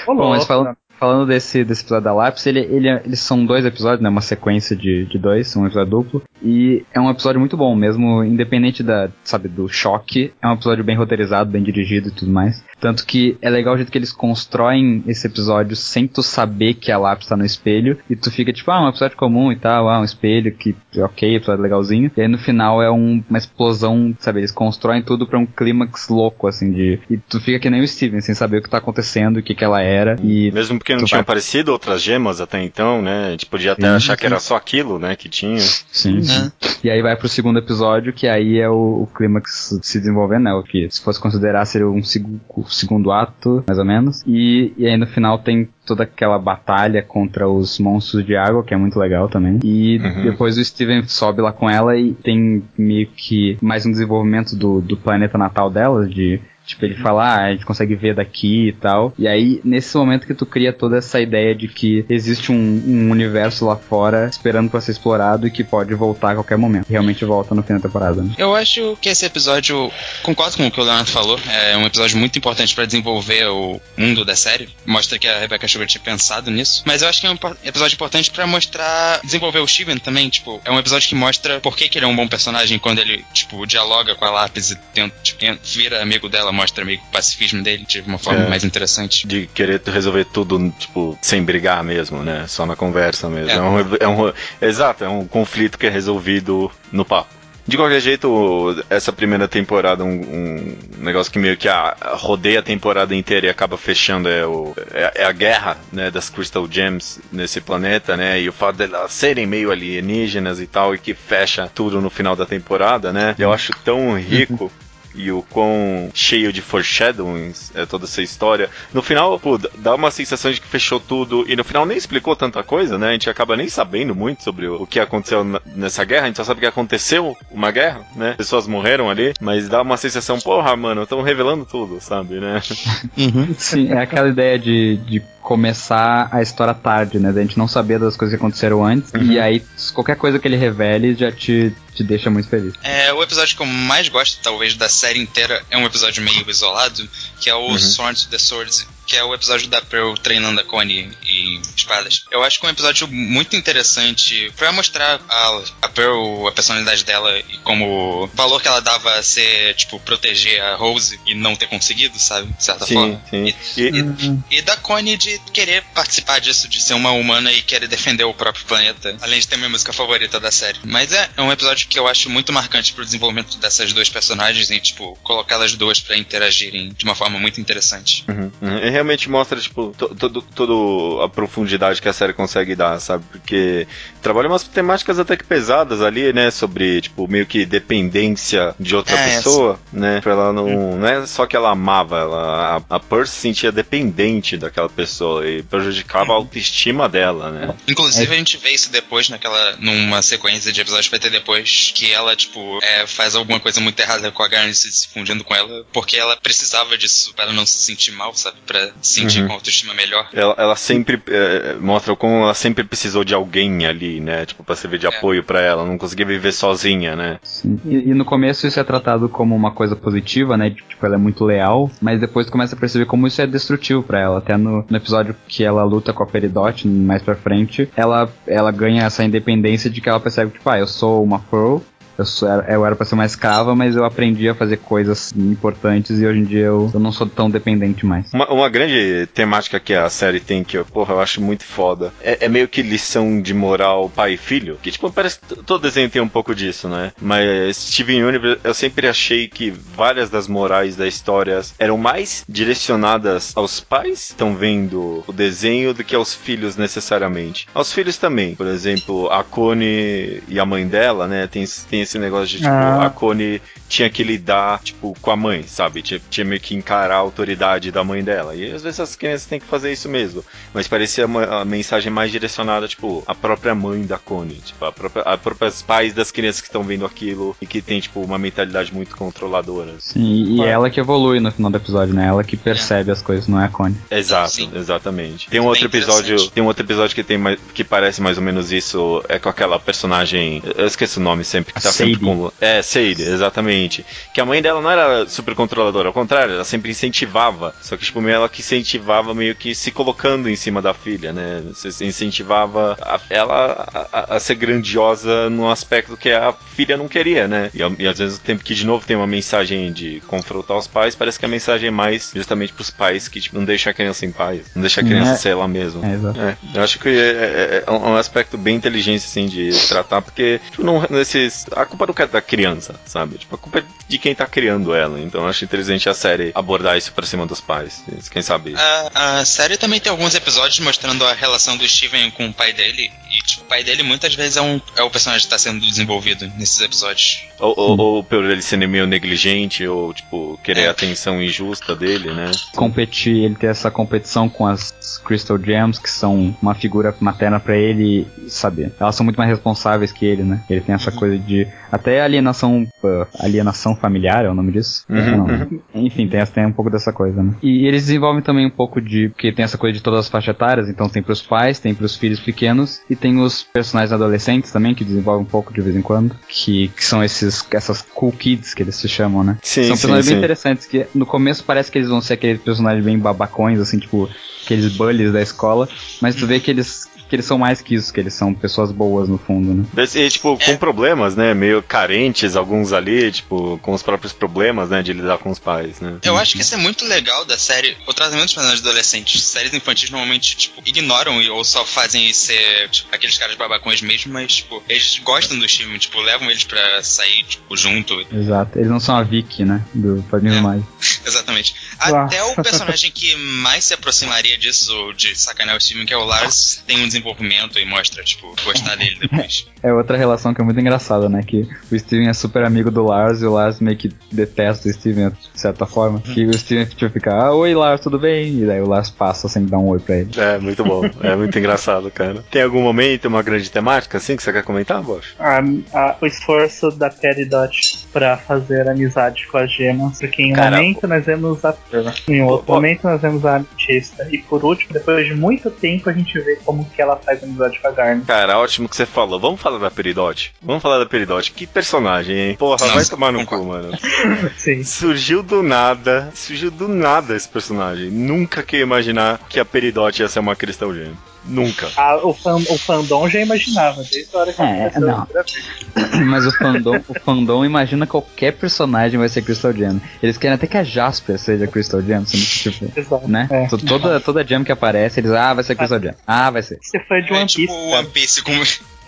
Bom, mas falando. Falando desse, desse episódio da Lápis, ele, ele, eles são dois episódios, né? Uma sequência de, de dois, um episódio duplo. E é um episódio muito bom, mesmo independente da, sabe, do choque. É um episódio bem roteirizado, bem dirigido e tudo mais. Tanto que é legal o jeito que eles constroem esse episódio sem tu saber que a Lápis tá no espelho. E tu fica tipo, ah, um episódio comum e tal, ah, um espelho que, ok, episódio legalzinho. E aí no final é um- uma explosão, sabe? Eles constroem tudo pra um clímax louco, assim, de. E tu fica que nem o Steven, sem saber o que tá acontecendo, o que que ela era. E Mesmo porque não tinham aparecido outras gemas até então, né? A gente podia até Sim, achar que sim. era só aquilo, né? Que tinha. Sim, sim. E aí vai pro segundo episódio, que aí é o, o clímax se desenvolvendo, né? O que se fosse considerar seria um segu- segundo ato, mais ou menos. E, e aí no final tem toda aquela batalha contra os monstros de água, que é muito legal também. E Uhum. depois o Steven sobe lá com ela e tem meio que mais um desenvolvimento do, do planeta natal dela, de Tipo, ele fala, ah, a gente consegue ver daqui e tal. E aí, nesse momento que tu cria toda essa ideia de que existe um, um universo lá fora esperando pra ser explorado e que pode voltar a qualquer momento. Realmente volta no fim da temporada, né? Eu acho que esse episódio, concordo com o que o Leonardo falou, é um episódio muito importante pra desenvolver o mundo da série. Mostra que a Rebecca Stewart tinha pensado nisso. Mas eu acho que é um episódio importante pra mostrar, desenvolver o Steven também, tipo, é um episódio que mostra por que, que ele é um bom personagem quando ele, tipo, dialoga com a lápis e tenta, tipo, vira amigo dela, mostra meio que o pacifismo dele de uma forma É. mais interessante. De querer resolver tudo, tipo, sem brigar mesmo, né? Só na conversa mesmo. É. É, um, é um- exato, é um conflito que é resolvido no papo. De qualquer jeito, essa primeira temporada, um, um negócio que meio que a, rodeia a temporada inteira e acaba fechando é, o, é, é a guerra né, das Crystal Gems nesse planeta, né? E o fato delas serem meio alienígenas e tal, e que fecha tudo no final da temporada, né? Eu acho tão rico. E o quão cheio de foreshadowings é toda essa história. No final, pô, dá uma sensação de que fechou tudo. E no final nem explicou tanta coisa, né? A gente acaba nem sabendo muito sobre o, que aconteceu nessa guerra. A gente só sabe que aconteceu uma guerra, né? Pessoas morreram ali. Mas dá uma sensação, porra, mano, estão revelando tudo, sabe, né? <laughs> Sim, é aquela ideia de, de começar a história tarde, né? Da gente não saber das coisas que aconteceram antes. Uhum. E aí, qualquer coisa que ele revele já te, te deixa muito feliz. É, o episódio que eu mais gosto, talvez, da série inteira é um episódio meio isolado, que é o Uhum. Swords to the Swords, que é o episódio da Pearl treinando a Connie em espadas. Eu acho que é um episódio muito interessante pra mostrar a, a Pearl, a personalidade dela e como o valor que ela dava a ser, tipo, proteger a Rose e não ter conseguido, sabe? De certa Sim, forma. sim. E, E- e- e da Connie de querer participar disso, de ser uma humana e querer defender o próprio planeta, além de ter minha música favorita da série. Mas é, é um episódio que eu acho muito marcante pro desenvolvimento dessas duas personagens e, tipo, colocar elas duas pra interagirem de uma forma muito interessante. Uhum, uhum. E realmente mostra, tipo, to- todo, todo a profundidade que a série consegue dar, sabe? Porque trabalha umas temáticas até que pesadas ali, né? Sobre, tipo, meio que dependência de outra É, pessoa, né? Pra ela não. Não é só que ela amava, ela, a, a Percy se sentia dependente daquela pessoa e prejudicava a autoestima dela, né? Inclusive, a gente vê isso depois naquela. numa sequência de episódios que vai ter depois, que ela, tipo, é, faz alguma coisa muito errada com a Garnet se se fundindo com ela, porque ela precisava disso para não se sentir mal, sabe? Pra se sentir Uhum. com autoestima melhor. Ela, ela sempre é, mostra como ela sempre precisou de alguém ali, né? Tipo, pra servir de É. apoio pra ela, não conseguia viver sozinha, né? Sim. E, e no começo isso é tratado como uma coisa positiva, né? de, Tipo, ela é muito leal, mas depois tu começa a perceber como isso é destrutivo pra ela. Até no, no episódio que ela luta com a Peridot, mais pra frente, ela, ela ganha essa independência de que ela percebe, tipo, ah, eu sou uma Pearl, eu, sou, eu era pra ser uma escrava, mas eu aprendi a fazer coisas importantes e hoje em dia eu, eu não sou tão dependente mais. Uma, uma grande temática que a série tem que eu, porra, eu acho muito foda. É, é meio que lição de moral pai e filho. Que, tipo, parece que todo desenho tem um pouco disso, né? Mas Steven Universe, eu sempre achei que várias das morais da história eram mais direcionadas aos pais que estão vendo o desenho do que aos filhos necessariamente. Aos filhos também. Por exemplo, a Connie e a mãe dela, né? Tem, tem esse negócio de, tipo, Ah. a Connie tinha que lidar, tipo, com a mãe, sabe? Tinha, tinha meio que encarar a autoridade da mãe dela. E às vezes as crianças têm que fazer isso mesmo. Mas parecia uma, a mensagem mais direcionada, tipo, a própria mãe da Connie. Tipo, a própria, a próprios pais das crianças que estão vendo aquilo e que tem, tipo, uma mentalidade muito controladora. Sim, e, ela que evolui no final do episódio, né? Ela que percebe as coisas, não é a Connie. Exato, Sim. exatamente. Tem um outro episódio, tem um outro episódio que tem mais, que parece mais ou menos isso, é com aquela personagem, eu esqueço o nome sempre, que A tá sempre Sadie. com É, Sadie, exatamente. Que a mãe dela não era super controladora, ao contrário, ela sempre incentivava. Só que tipo, meio ela que incentivava meio que se colocando em cima da filha, né? Se incentivava a- ela a, a- ser grandiosa num aspecto que a filha não queria, né? E, e às vezes o tempo que de novo tem uma mensagem de confrontar os pais, parece que a mensagem é mais justamente pros pais que tipo, não deixa a criança em paz, não deixa a criança É. ser ela mesma. É. É, eu acho que é, é- é um aspecto bem inteligente, assim, de tratar, porque, tipo, não, nesses, a culpa não é da criança, sabe? Tipo, a culpa de quem tá criando ela. Então eu acho interessante a série abordar isso pra cima dos pais. Quem sabe? A, a série também tem alguns episódios mostrando a relação do Steven com o pai dele. E, tipo, o pai dele muitas vezes é, um, é o personagem que tá sendo desenvolvido nesses episódios. Ou, ou, ou por ele ser meio negligente, ou, tipo, querer É. a atenção injusta dele, né? competir, ele ter essa competição com as Crystal Gems, que são uma figura materna pra ele, sabe? Elas são muito mais responsáveis que ele, né? Ele tem essa coisa de até alienação, uh, alienação familiar, é o nome disso? Uhum, Não. Enfim, tem, tem um pouco dessa coisa, né? E eles desenvolvem também um pouco de. Porque tem essa coisa de todas as faixas etárias, então tem pros pais, tem pros filhos pequenos, e tem os personagens adolescentes também, que desenvolvem um pouco de vez em quando, que, que são esses essas cool kids que eles se chamam, né? Sim, são sim, personagens sim. bem interessantes, que no começo parece que eles vão ser aqueles personagens bem babacões, assim, tipo, aqueles bullies da escola, mas tu vê que eles. Que eles são mais que isso, que eles são pessoas boas no fundo, né? E, tipo, com É. problemas, né? Meio carentes, alguns ali, tipo, com os próprios problemas, né? De lidar com os pais, né? Eu acho que isso é muito legal da série. O tratamento dos personagens adolescentes. Séries infantis normalmente, tipo, ignoram e- ou só fazem ser tipo, aqueles caras babacões mesmo, mas, tipo, eles gostam do time, tipo, levam eles pra sair, tipo, junto. Exato. Eles não são a Vicky, né? Do Padrinho É. Mágico. <laughs> Exatamente. Nossa. Até o personagem que mais se aproximaria disso, de sacanear o Steven, que é o Lars, tem um desenvolvimento e mostra, tipo, gostar dele depois. <laughs> É outra relação que é muito engraçada, né? Que o Steven é super amigo do Lars e o Lars meio que detesta o Steven, de certa forma. Que o Steven tipo, fica, ah, oi Lars, tudo bem? E daí o Lars passa sem dar um oi pra ele. É, muito bom. <laughs> É muito engraçado, cara. Tem algum momento, uma grande temática, assim, que você quer comentar, Bosch? A- a- o esforço da Peridot pra fazer amizade com as gemas, porque em um momento nós vemos a em outro Pô, momento nós vemos a ametista e por último, depois de muito tempo a gente vê como que ela faz amizade com a Garnet. Cara, ótimo que você falou. Vamos falar da Peridot? Vamos falar da Peridot. Que personagem, hein? Porra, Nossa, vai tomar no cu, mano. <laughs> Sim. Surgiu do nada, surgiu do nada esse personagem. Nunca que ia imaginar que a Peridot ia ser uma cristão gêmea. Nunca. A- o, fan, o fandom já imaginava, desde a hora que É, aconteceu não. a. <clears throat> Mas o fandom, o fandom imagina qualquer personagem vai ser Crystal Gem. Eles querem até que a Jasper seja Crystal Gem, sendo que, tipo, Exato. né? É. To- Toda, toda gem que aparece, eles, ah, vai ser Crystal Gem. Ah, vai ser. Você foi de é One tipo Piece, o cara. One Piece com.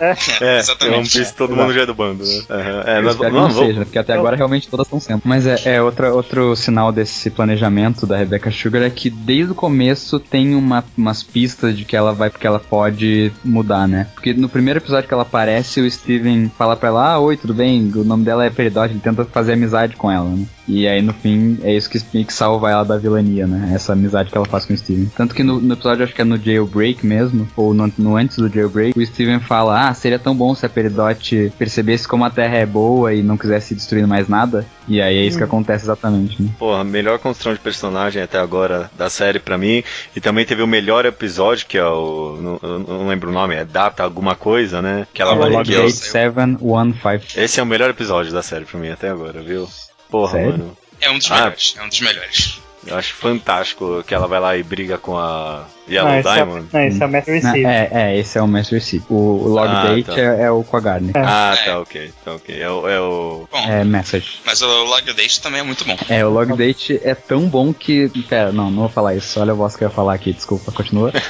É. É, Exatamente. Piece, todo mundo já é do bando, né? É, nós, não, não vamos- seja, porque até agora realmente todas estão sendo. Mas é, é outra, outro sinal desse planejamento da Rebecca Sugar é que desde o começo tem uma, umas pistas de que ela vai, porque ela pode mudar, né? Porque no primeiro episódio que ela aparece, o Steven fala pra ela, ah, oi, tudo bem? O nome dela é Peridot, ele tenta fazer amizade com ela, né? E aí no fim é isso que, que salva ela da vilania, né? Essa amizade que ela faz com o Steven. Tanto que no, no episódio, acho que é no Jailbreak mesmo, ou no, no antes do Jailbreak, o Steven fala: Ah, seria tão bom se a Peridot percebesse como a Terra é boa e não quisesse destruir mais nada. E aí é isso que acontece exatamente, né? Porra, melhor construção de personagem até agora da série pra mim. E também teve o melhor episódio, que é o. Não, eu não lembro o nome, é Data alguma coisa, né? Que ela É vai. É o- Logate 715. esse é o melhor episódio da série pra mim até agora, viu? Porra, Sério? mano. É um dos Ah. melhores. É um dos melhores. Eu acho fantástico que ela vai lá e briga com a Yellow Não, esse é, Diamond. não, esse é o Master Receive. é, é, esse é o Master Seed. O, o Log Ah, Date tá. é, é o com a Garner. Ah, É. tá, ok. Tá, ok. É o. É o... Bom, É Message. mas o Log Date também é muito bom. É, o Log Date é tão bom que. Pera, não, não vou falar isso. Olha a voz que eu ia falar aqui, desculpa, continua. <laughs>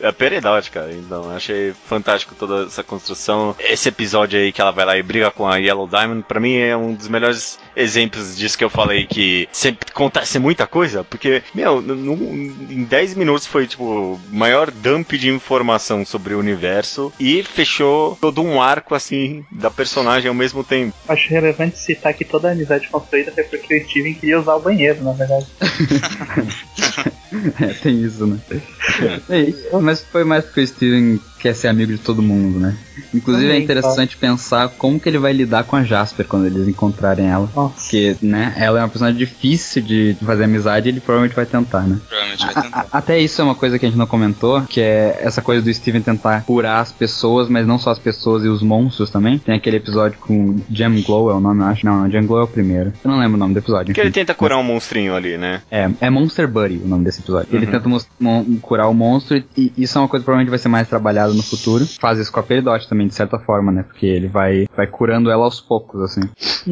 É a Peridot, cara. Então, achei fantástico toda essa construção. Esse episódio aí que ela vai lá e briga com a Yellow Diamond, pra mim é um dos melhores exemplos disso que eu falei que sempre acontece muita coisa, porque, meu, num- em 10 minutos foi, tipo, o maior dump de informação sobre o universo e fechou todo um arco, assim, da personagem ao mesmo tempo. Acho relevante citar que toda a amizade construída foi porque o Steven queria usar o banheiro, na verdade. <laughs> É, tem isso, né? É, mas foi mais porque o Steven quer ser amigo de todo mundo, né? Inclusive é Também, interessante pensar como que ele vai lidar com a Jasper quando eles encontrarem ela. Nossa. Porque, né, ela é uma personagem difícil de fazer amizade e ele provavelmente vai tentar, né? Provavelmente vai A- tentar. a- até isso é uma coisa que a gente não comentou, que é essa coisa do Steven tentar curar as pessoas, mas não só as pessoas e os monstros também. Tem aquele episódio com Gem Glow, é o nome, eu acho. Não, Gem Glow é o primeiro. Eu não lembro o nome do episódio. Porque ele tenta curar um monstrinho ali, né? É, é Monster Buddy o nome desse episódio. Ele Uhum. tenta mos- mon- curar o monstro e, e isso é uma coisa que provavelmente vai ser mais trabalhada no futuro. Faz isso com a Peridot também, de certa forma, né? Porque ele vai, vai curando ela aos poucos, assim.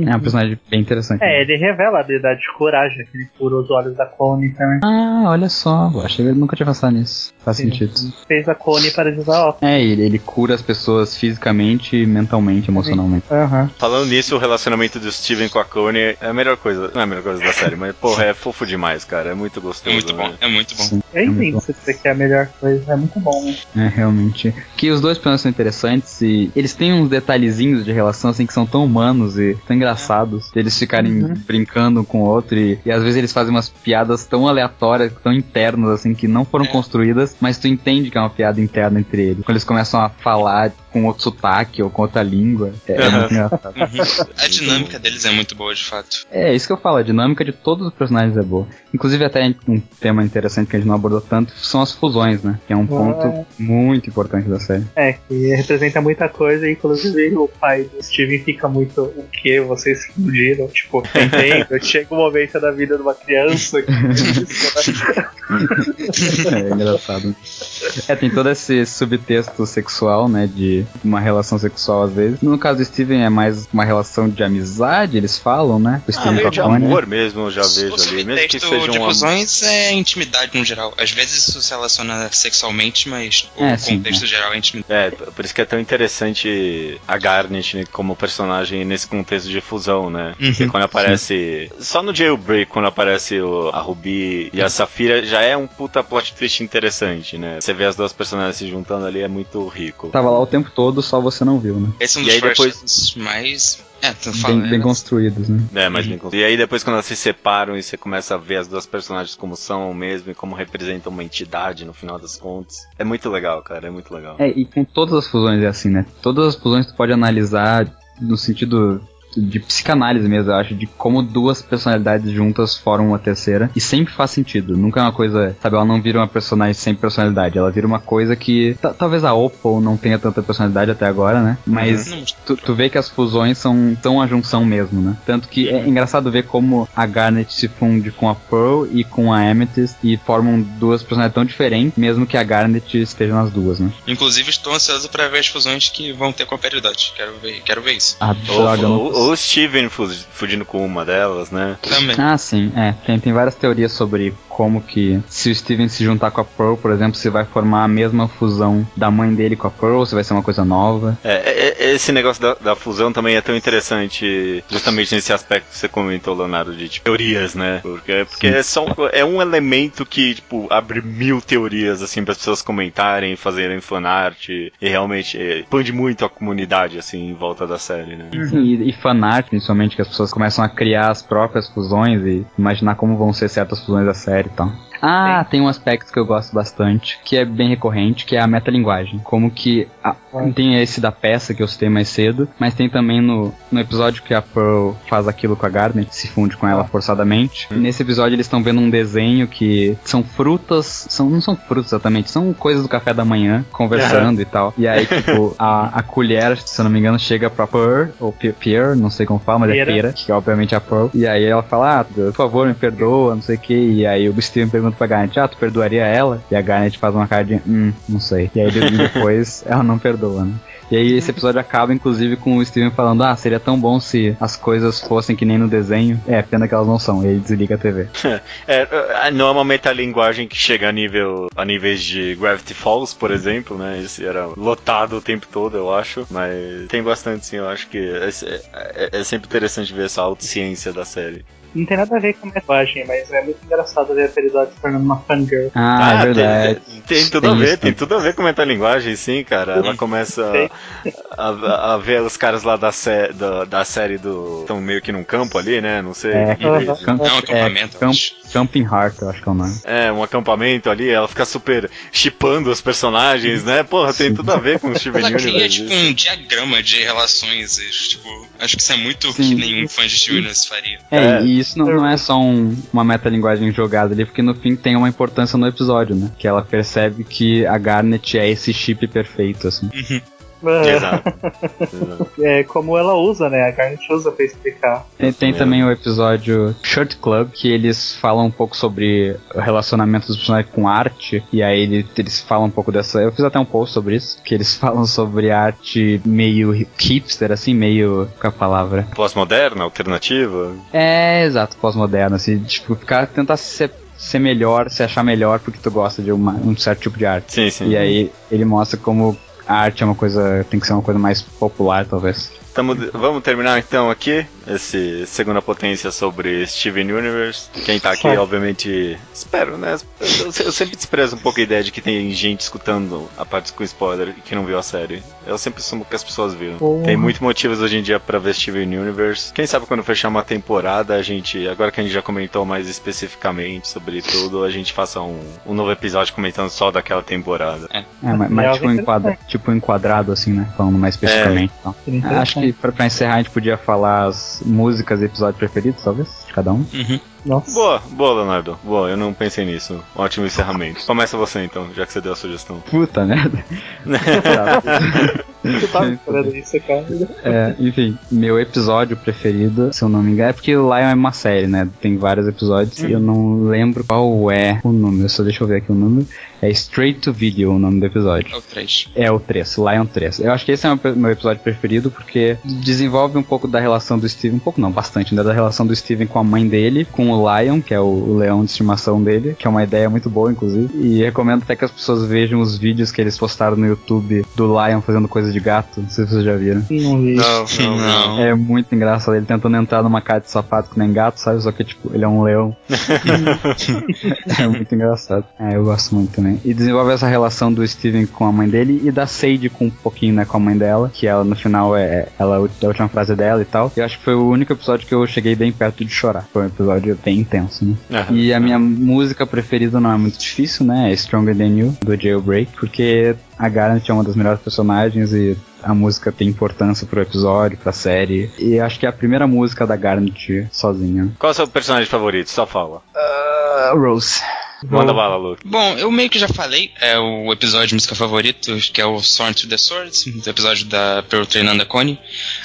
É um personagem bem interessante. É, ele revela a habilidade de coragem, que ele cura os olhos da Cone também. Ah, olha só. Eu achei que eu nunca tinha pensado nisso. Faz sentido. Fez a Cone para de usar óculos. É, ele, ele cura as pessoas fisicamente, mentalmente, emocionalmente. Aham. Falando nisso, o relacionamento do Steven com a Coney é a melhor coisa. Não é a melhor coisa da série, mas, porra, é fofo demais, cara. É muito É gostoso. muito bom. né? É muito bom. Sim, Eu é muito entendo bom. você dizer que é a melhor coisa. É muito bom, né? É, realmente. Que os dois personagens são interessantes e eles têm uns detalhezinhos de relação assim que são tão humanos e tão engraçados. Eles ficarem brincando um com o outro e, e às vezes eles fazem umas piadas tão aleatórias, tão internas assim, que não foram É. construídas, mas tu entende que é uma piada interna entre eles. Quando eles começam a falar com outro sotaque ou com outra língua. É, é muito engraçado. Uhum. A dinâmica deles é muito boa, de fato. É, isso que eu falo, a dinâmica de todos os personagens é boa. Inclusive, até um tema interessante que a gente não abordou tanto são as fusões, né? Que é um ponto É. muito importante da série. É, que representa muita coisa, e inclusive o pai do Steven fica muito o que vocês fundiram, tipo, entendo, <laughs> chega um momento da vida de uma criança que? <laughs> <laughs> É engraçado. É, tem todo esse subtexto sexual, né? De uma relação sexual às vezes. No caso do Steven é mais uma relação de amizade, eles falam, né? O Ah, Steven meio com de amor mesmo, eu já o vejo ali. Mesmo que de um fusões é intimidade no geral. Às vezes isso se relaciona sexualmente, mas o É, sim, contexto geral é intimidade. É, por isso que é tão interessante a Garnet né, como personagem nesse contexto de fusão, né? Porque Uhum. quando aparece. Só no Jailbreak, quando aparece o- a Ruby e a Safira, já é um puta plot twist interessante, né? Você vê as duas personagens se juntando ali, é muito rico. Tava lá o tempo todo, só você não viu, né? Esse é um E dos aí depois- personagens mais. É, tu fala. Bem, bem é, construídos, né? É, mas bem construído. E aí depois quando elas se separam e você começa a ver as duas personagens como são mesmo e como representam uma entidade no final das contas. É muito legal, cara, é muito legal. É, e com todas as fusões é assim, né? Todas as fusões tu pode analisar no sentido de psicanálise mesmo, eu acho, de como duas personalidades juntas formam uma terceira. E sempre faz sentido. Nunca é uma coisa, sabe, ela não vira uma personagem sem personalidade. Ela vira uma coisa que. ta- Talvez a Opal não tenha tanta personalidade até agora, né? Mas Não, tu, tu vê que as fusões são tão a junção mesmo, né? Tanto que é engraçado ver como a Garnet se funde com a Pearl e com a Amethyst e formam duas personalidades tão diferentes, mesmo que a Garnet esteja nas duas, né? Inclusive, estou ansioso para ver as fusões que vão ter com a Peridot. Quero ver, quero ver isso. A Ou, droga, eu não ou- o Steven fu- fugindo com uma delas, né? Também. Ah, sim, é. Tem, tem várias teorias sobre como que se o Steven se juntar com a Pearl, por exemplo, se vai formar a mesma fusão da mãe dele com a Pearl, se vai ser uma coisa nova. É, é, é, esse negócio da, da fusão também é tão interessante, justamente nesse aspecto que você comentou, Leonardo, de tipo, teorias, né? Porque, porque é, só um, é um elemento que, tipo, abre mil teorias, assim, para as pessoas comentarem, fazerem fanart, e realmente é, expande muito a comunidade, assim, em volta da série, né? E, e fanart, principalmente, que as pessoas começam a criar as próprias fusões e imaginar como vão ser certas fusões da série e tal. Ah, tem um aspecto que eu gosto bastante, que é bem recorrente, que é a metalinguagem. Como que a- tem esse da peça que eu citei mais cedo, mas tem também no, no episódio que a Pearl faz aquilo com a Garnet, se funde com ela forçadamente. Nesse episódio eles estão vendo um desenho que são frutas, são, não são frutas exatamente, são coisas do café da manhã, conversando e tal. E aí, tipo, a, a colher, se eu não me engano, chega pra Pearl, ou Pierre, não sei como fala, mas é Pera. Pera, que é obviamente a Pearl. E aí ela fala, ah, por favor, me perdoa, não sei o que. E aí o Steven pergunta pra Garnet, ah, tu perdoaria ela? E a Garnet faz uma cara de, hum, não sei. E aí de- <laughs> depois ela não perdoa, né? E aí esse episódio acaba, inclusive, com o Steven falando, ah, seria tão bom se as coisas fossem que nem no desenho. É, pena que elas não são. E ele desliga a TV. <laughs> É, é, não é uma metalinguagem que chega a nível a níveis de Gravity Falls, por exemplo, né? Esse era lotado o tempo todo, eu acho. Mas tem bastante, sim. Eu acho que é, é- é sempre interessante ver essa autociência da série. Não tem nada a ver com a linguagem, mas é muito engraçado ver a Peridot se tornando uma fangirl. Ah, é verdade. Tem, tem tudo Tem a ver, isso tem tudo a ver com metalinguagem, sim, cara. Ela começa a, a- a ver os caras lá da, sé, da, da série do. estão meio que num campo ali, né? Não sei. É, é camp- É um acampamento, eu camp-. Camping Heart, eu acho que é o nome. É, um acampamento ali, ela fica super chipando os personagens, né? Porra, tem Sim. tudo a ver com o Steven Ela cria, Universe. tipo, um diagrama de relações. e, Tipo, acho que isso é muito o que nenhum fã de Steven Universe faria. É, É. e isso não, não é só um- uma metalinguagem jogada ali, porque no fim tem uma importância no episódio, né? Que ela percebe que a Garnet é esse chip perfeito, assim. Exato. Exato. É como ela usa, né? A Garnet usa pra explicar. Tem, tem também o episódio Shirt Club, que eles falam um pouco sobre o relacionamento dos personagens com arte, e aí ele- eles falam um pouco dessa. Eu fiz até um post sobre isso, que eles <laughs> falam sobre arte meio hipster, assim, meio. Qual é a palavra? Pós-moderna, alternativa. É, exato, pós-moderno, assim, tipo, ficar, tentar ser, ser melhor, se achar melhor porque tu gosta de uma- um certo tipo de arte. Sim, sim. E aí ele mostra como a arte é uma coisa, tem que ser uma coisa mais popular, talvez. Tamo- vamos terminar então aqui. Esse segunda potência sobre Steven Universe. Quem tá aqui, obviamente, espero, né? Eu, eu sempre desprezo um pouco a ideia de que tem gente escutando a parte com spoiler e que não viu a série. Eu sempre assumo que as pessoas viram. Porra. Tem muitos motivos hoje em dia pra ver Steven Universe. Quem sabe quando fechar uma temporada, a gente, agora que a gente já comentou mais especificamente sobre tudo, a gente faça um, um novo episódio comentando só daquela temporada. É, mas, mas É, tipo, algo enquadra, tipo enquadrado, assim, né? Falando mais especificamente. então. Seria Acho que pra, pra encerrar a gente podia falar as músicas e episódios preferidos, talvez, de cada um. Uhum. Nossa. Boa, boa, Leonardo. Boa, eu não pensei nisso. Ótimo encerramento. Começa você então, já que você deu a sugestão. Puta merda. <laughs> Eu tava esperando isso, cara. É, enfim, meu episódio preferido, se eu não me engano, é porque o Lion é uma série, né? Tem vários episódios e eu não lembro qual é o número, só deixa eu ver aqui o número. É Straight to Video o nome do episódio. É o 3. É o 3, Lion 3. Eu acho que esse é o meu- episódio preferido porque desenvolve um pouco da relação do Steven, um pouco não, bastante, né? Da relação do Steven com a mãe dele, com o Lion, que é o, o leão de estimação dele, que é uma ideia muito boa, inclusive. E recomendo até que as pessoas vejam os vídeos que eles postaram no YouTube do Lion fazendo de gato. Não sei se vocês já viram. Não vi. Não, Não. É muito engraçado ele tentando entrar numa casa de sapato que nem gato, sabe? Só que, tipo, ele é um leão. <laughs> é muito engraçado. É, eu gosto muito também. E desenvolve essa relação do Steven com a mãe dele e da Sadie com um pouquinho, né, com a mãe dela, que ela, no final, é ela, a última frase dela e tal. Eu acho que foi o único episódio que eu cheguei bem perto de chorar. Foi um episódio bem intenso, né? Aham. E a minha música preferida não é muito difícil, né? É Stronger Than You, do Jailbreak, porque a Garnet é uma das melhores personagens e a música tem importância pro episódio, pra série. E acho que é a primeira música da Garnet sozinha. Qual é o seu personagem favorito? Só fala. Uh, Rose. Manda bala, Luke. Bom, eu meio que já falei, é o episódio de música favorito, que é o Sworn to the Swords, o episódio da Pearl treinando a Connie.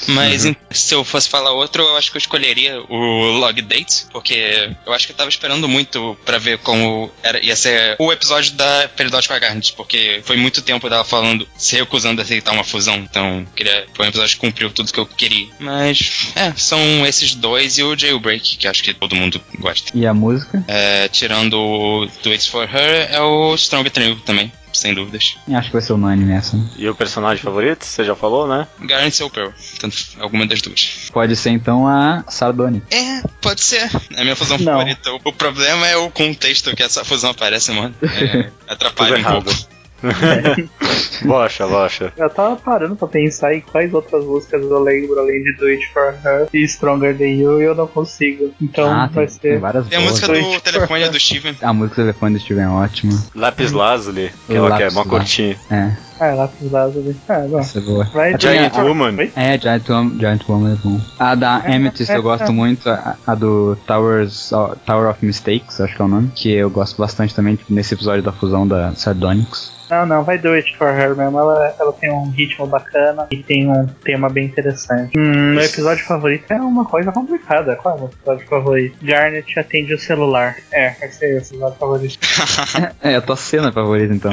Mas em- se eu fosse falar outro, eu acho que eu escolheria o Log Dates, porque eu acho que eu tava esperando muito pra ver como era, ia ser o episódio da Peridot com a Garnet, porque foi muito tempo dela falando, se recusando a aceitar uma fusão, então queria, foi um episódio que cumpriu tudo que eu queria. Mas, é, são esses dois e o Jailbreak, que acho que todo mundo gosta. E a música? É, tirando o Do It's For Her, é o Stronger Than You também, sem dúvidas. Eu acho que vai ser unânime essa. né? E o personagem favorito? Você já falou, né? Garant ou Pearl, tanto alguma das duas. Pode ser então a Sardoni. É, pode ser. É a minha fusão favorita. O, problema é o contexto que essa fusão aparece, mano. É, <laughs> atrapalha um errado. pouco. <laughs> bocha, bocha. Eu tava parando pra pensar em quais outras músicas eu lembro além de Do It For Her e Stronger Than You e eu não consigo. Então ah, vai tem, tem ser. várias Tem a música Do do telefone do Steven. A música do telefone do Steven é ótima. Lápis Lazuli, aquela que é Lápis mó Lazuli. curtinha. É, Ah, Lápis Lazuli. Ah, não. essa é boa. Vai A Giant Woman. Oi? É, Giant, Wom- Giant Woman é bom. A da Amethyst eu gosto muito, a, a do Towers, Tower of Mistakes, acho que é o nome, que eu gosto bastante também tipo, nesse episódio da fusão da Sardonyx. Não, não, vai Do It For Her mesmo. Ela, ela tem um ritmo bacana e tem um tema bem interessante. Hum, meu episódio favorito é uma coisa complicada. Qual é o meu episódio favorito? Garnet atende o celular. É, esse é o episódio favorito. <laughs> É, a tua cena favorita então.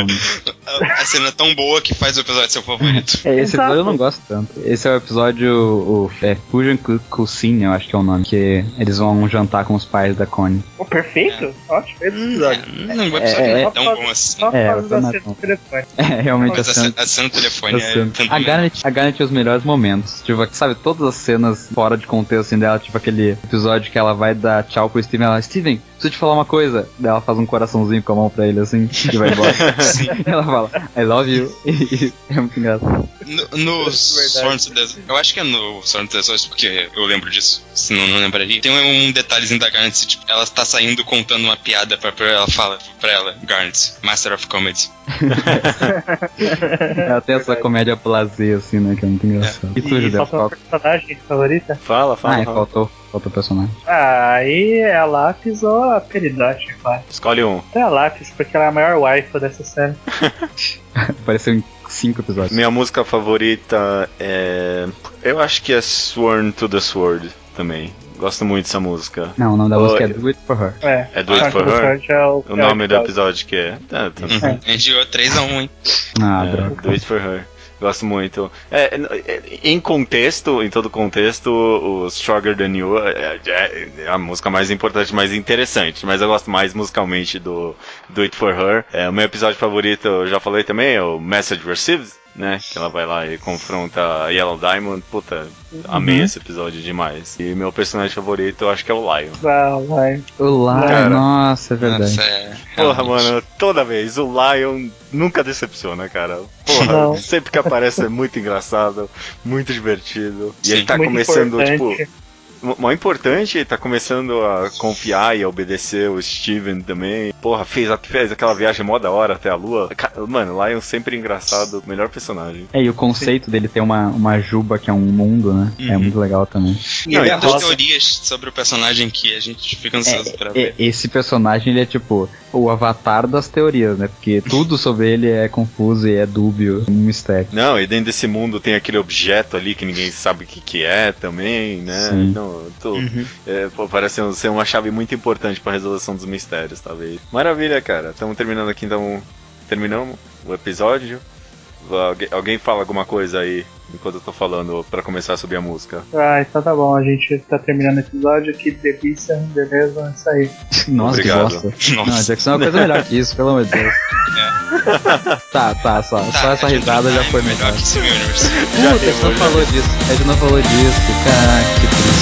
A cena é tão boa que faz o episódio ser o favorito. É, esse Exato. episódio eu não gosto tanto. Esse é o episódio, o, é Fusion Cuisine, eu acho que é o nome, que eles vão jantar com os pais da Connie. Oh, perfeito? Ótimo, esse episódio. É, não, o episódio É, não é é- tão bom assim. Só É, da telefone. É, realmente Mas a a cena cena, a cena do telefone a é cena. A. Garnet, a Garnet tem os melhores momentos. Tipo, sabe, todas as cenas fora de contexto assim, dela, tipo aquele episódio que ela vai dar tchau pro Steven, ela, Steven, preciso te falar uma coisa. Daí ela faz um coraçãozinho com a mão pra ele assim, e vai embora. <laughs> Sim. <laughs> ela fala, I love you. <laughs> E é muito engraçado. No, no Sworn to the Eu acho que é no Sworn to the porque eu lembro disso, senão não lembraria. Tem um detalhezinho da Garnet, tipo, ela tá saindo contando uma piada pra Pearl, ela fala pra ela, Garnet, Master of Comedy. Ela tem essa comédia plazer, assim, né, que é muito engraçado. E tu, E Judeu? falta uma personagem favorita? Fala, fala. Ah, é, fala. faltou. Faltou o personagem. Ah, aí é a Lápis ou a Peridot, claro. Escolhe um. É a Lápis, porque ela é a maior waifu dessa série. <laughs> <laughs> Apareceu em cinco episódios. Minha música favorita é. Eu acho que é Sworn to the Sword também. Gosto muito dessa música. Não, o nome da Oi. música é Do It For Her. É, É Do It For Her? É o, O nome do episódio que é. Ah, tá. A gente ganhou 3x1, hein? Ah, É, droga. Do It For Her. Gosto muito. É, é, em contexto, em todo contexto, o Stronger Than You é, é- é a música mais importante, mais interessante. Mas eu gosto mais musicalmente do Do It For Her. É, o meu episódio favorito, eu já falei também, é o Message Received. Né? Que ela vai lá e confronta a Yellow Diamond. Puta, amei Uhum. esse episódio demais. E meu personagem favorito eu acho que é o Lion. Ah, vai. O Lion, Cara. nossa, é verdade. Nossa, é, Porra, mano, toda vez o Lion nunca decepciona, cara. Porra, Não. sempre que aparece é muito engraçado, muito divertido. E Sim. ele tá começando, importante. tipo. O o importante, ele tá começando a confiar e a obedecer o Steven também. Porra, fez, a- fez aquela viagem mó da hora até a lua. Mano, Lion sempre engraçado, melhor personagem. É, e o conceito dele ter uma, uma juba que é um mundo, né? É Uhum. muito legal também. E Não, ele é rosa. teorias sobre o personagem que a gente fica ansioso pra É, ver. esse personagem, ele é tipo o avatar das teorias, né? Porque tudo sobre ele é confuso e é dúbio, um mistério. Não, e dentro desse mundo tem aquele objeto ali que ninguém sabe o que, que é também, né? Sim. Não, tô- Uhum. é, pô, parece ser uma chave muito importante pra resolução dos mistérios, talvez. Maravilha, cara. Estamos terminando aqui, então. Terminamos o episódio. Algu- alguém fala alguma coisa aí enquanto eu tô falando pra começar a subir a música. Ah, então tá bom, a gente tá terminando o episódio, que delícia, beleza, é isso aí. <laughs> Nossa, Obrigado. que bosta. Nossa. Não, Jackson é uma coisa melhor que isso, pelo amor de Deus. <laughs> tá, tá, só, Tá, só essa Adventure risada já foi melhor melhor. que Steven Universe. Puta, a gente não falou disso. A gente não falou disso, cara, que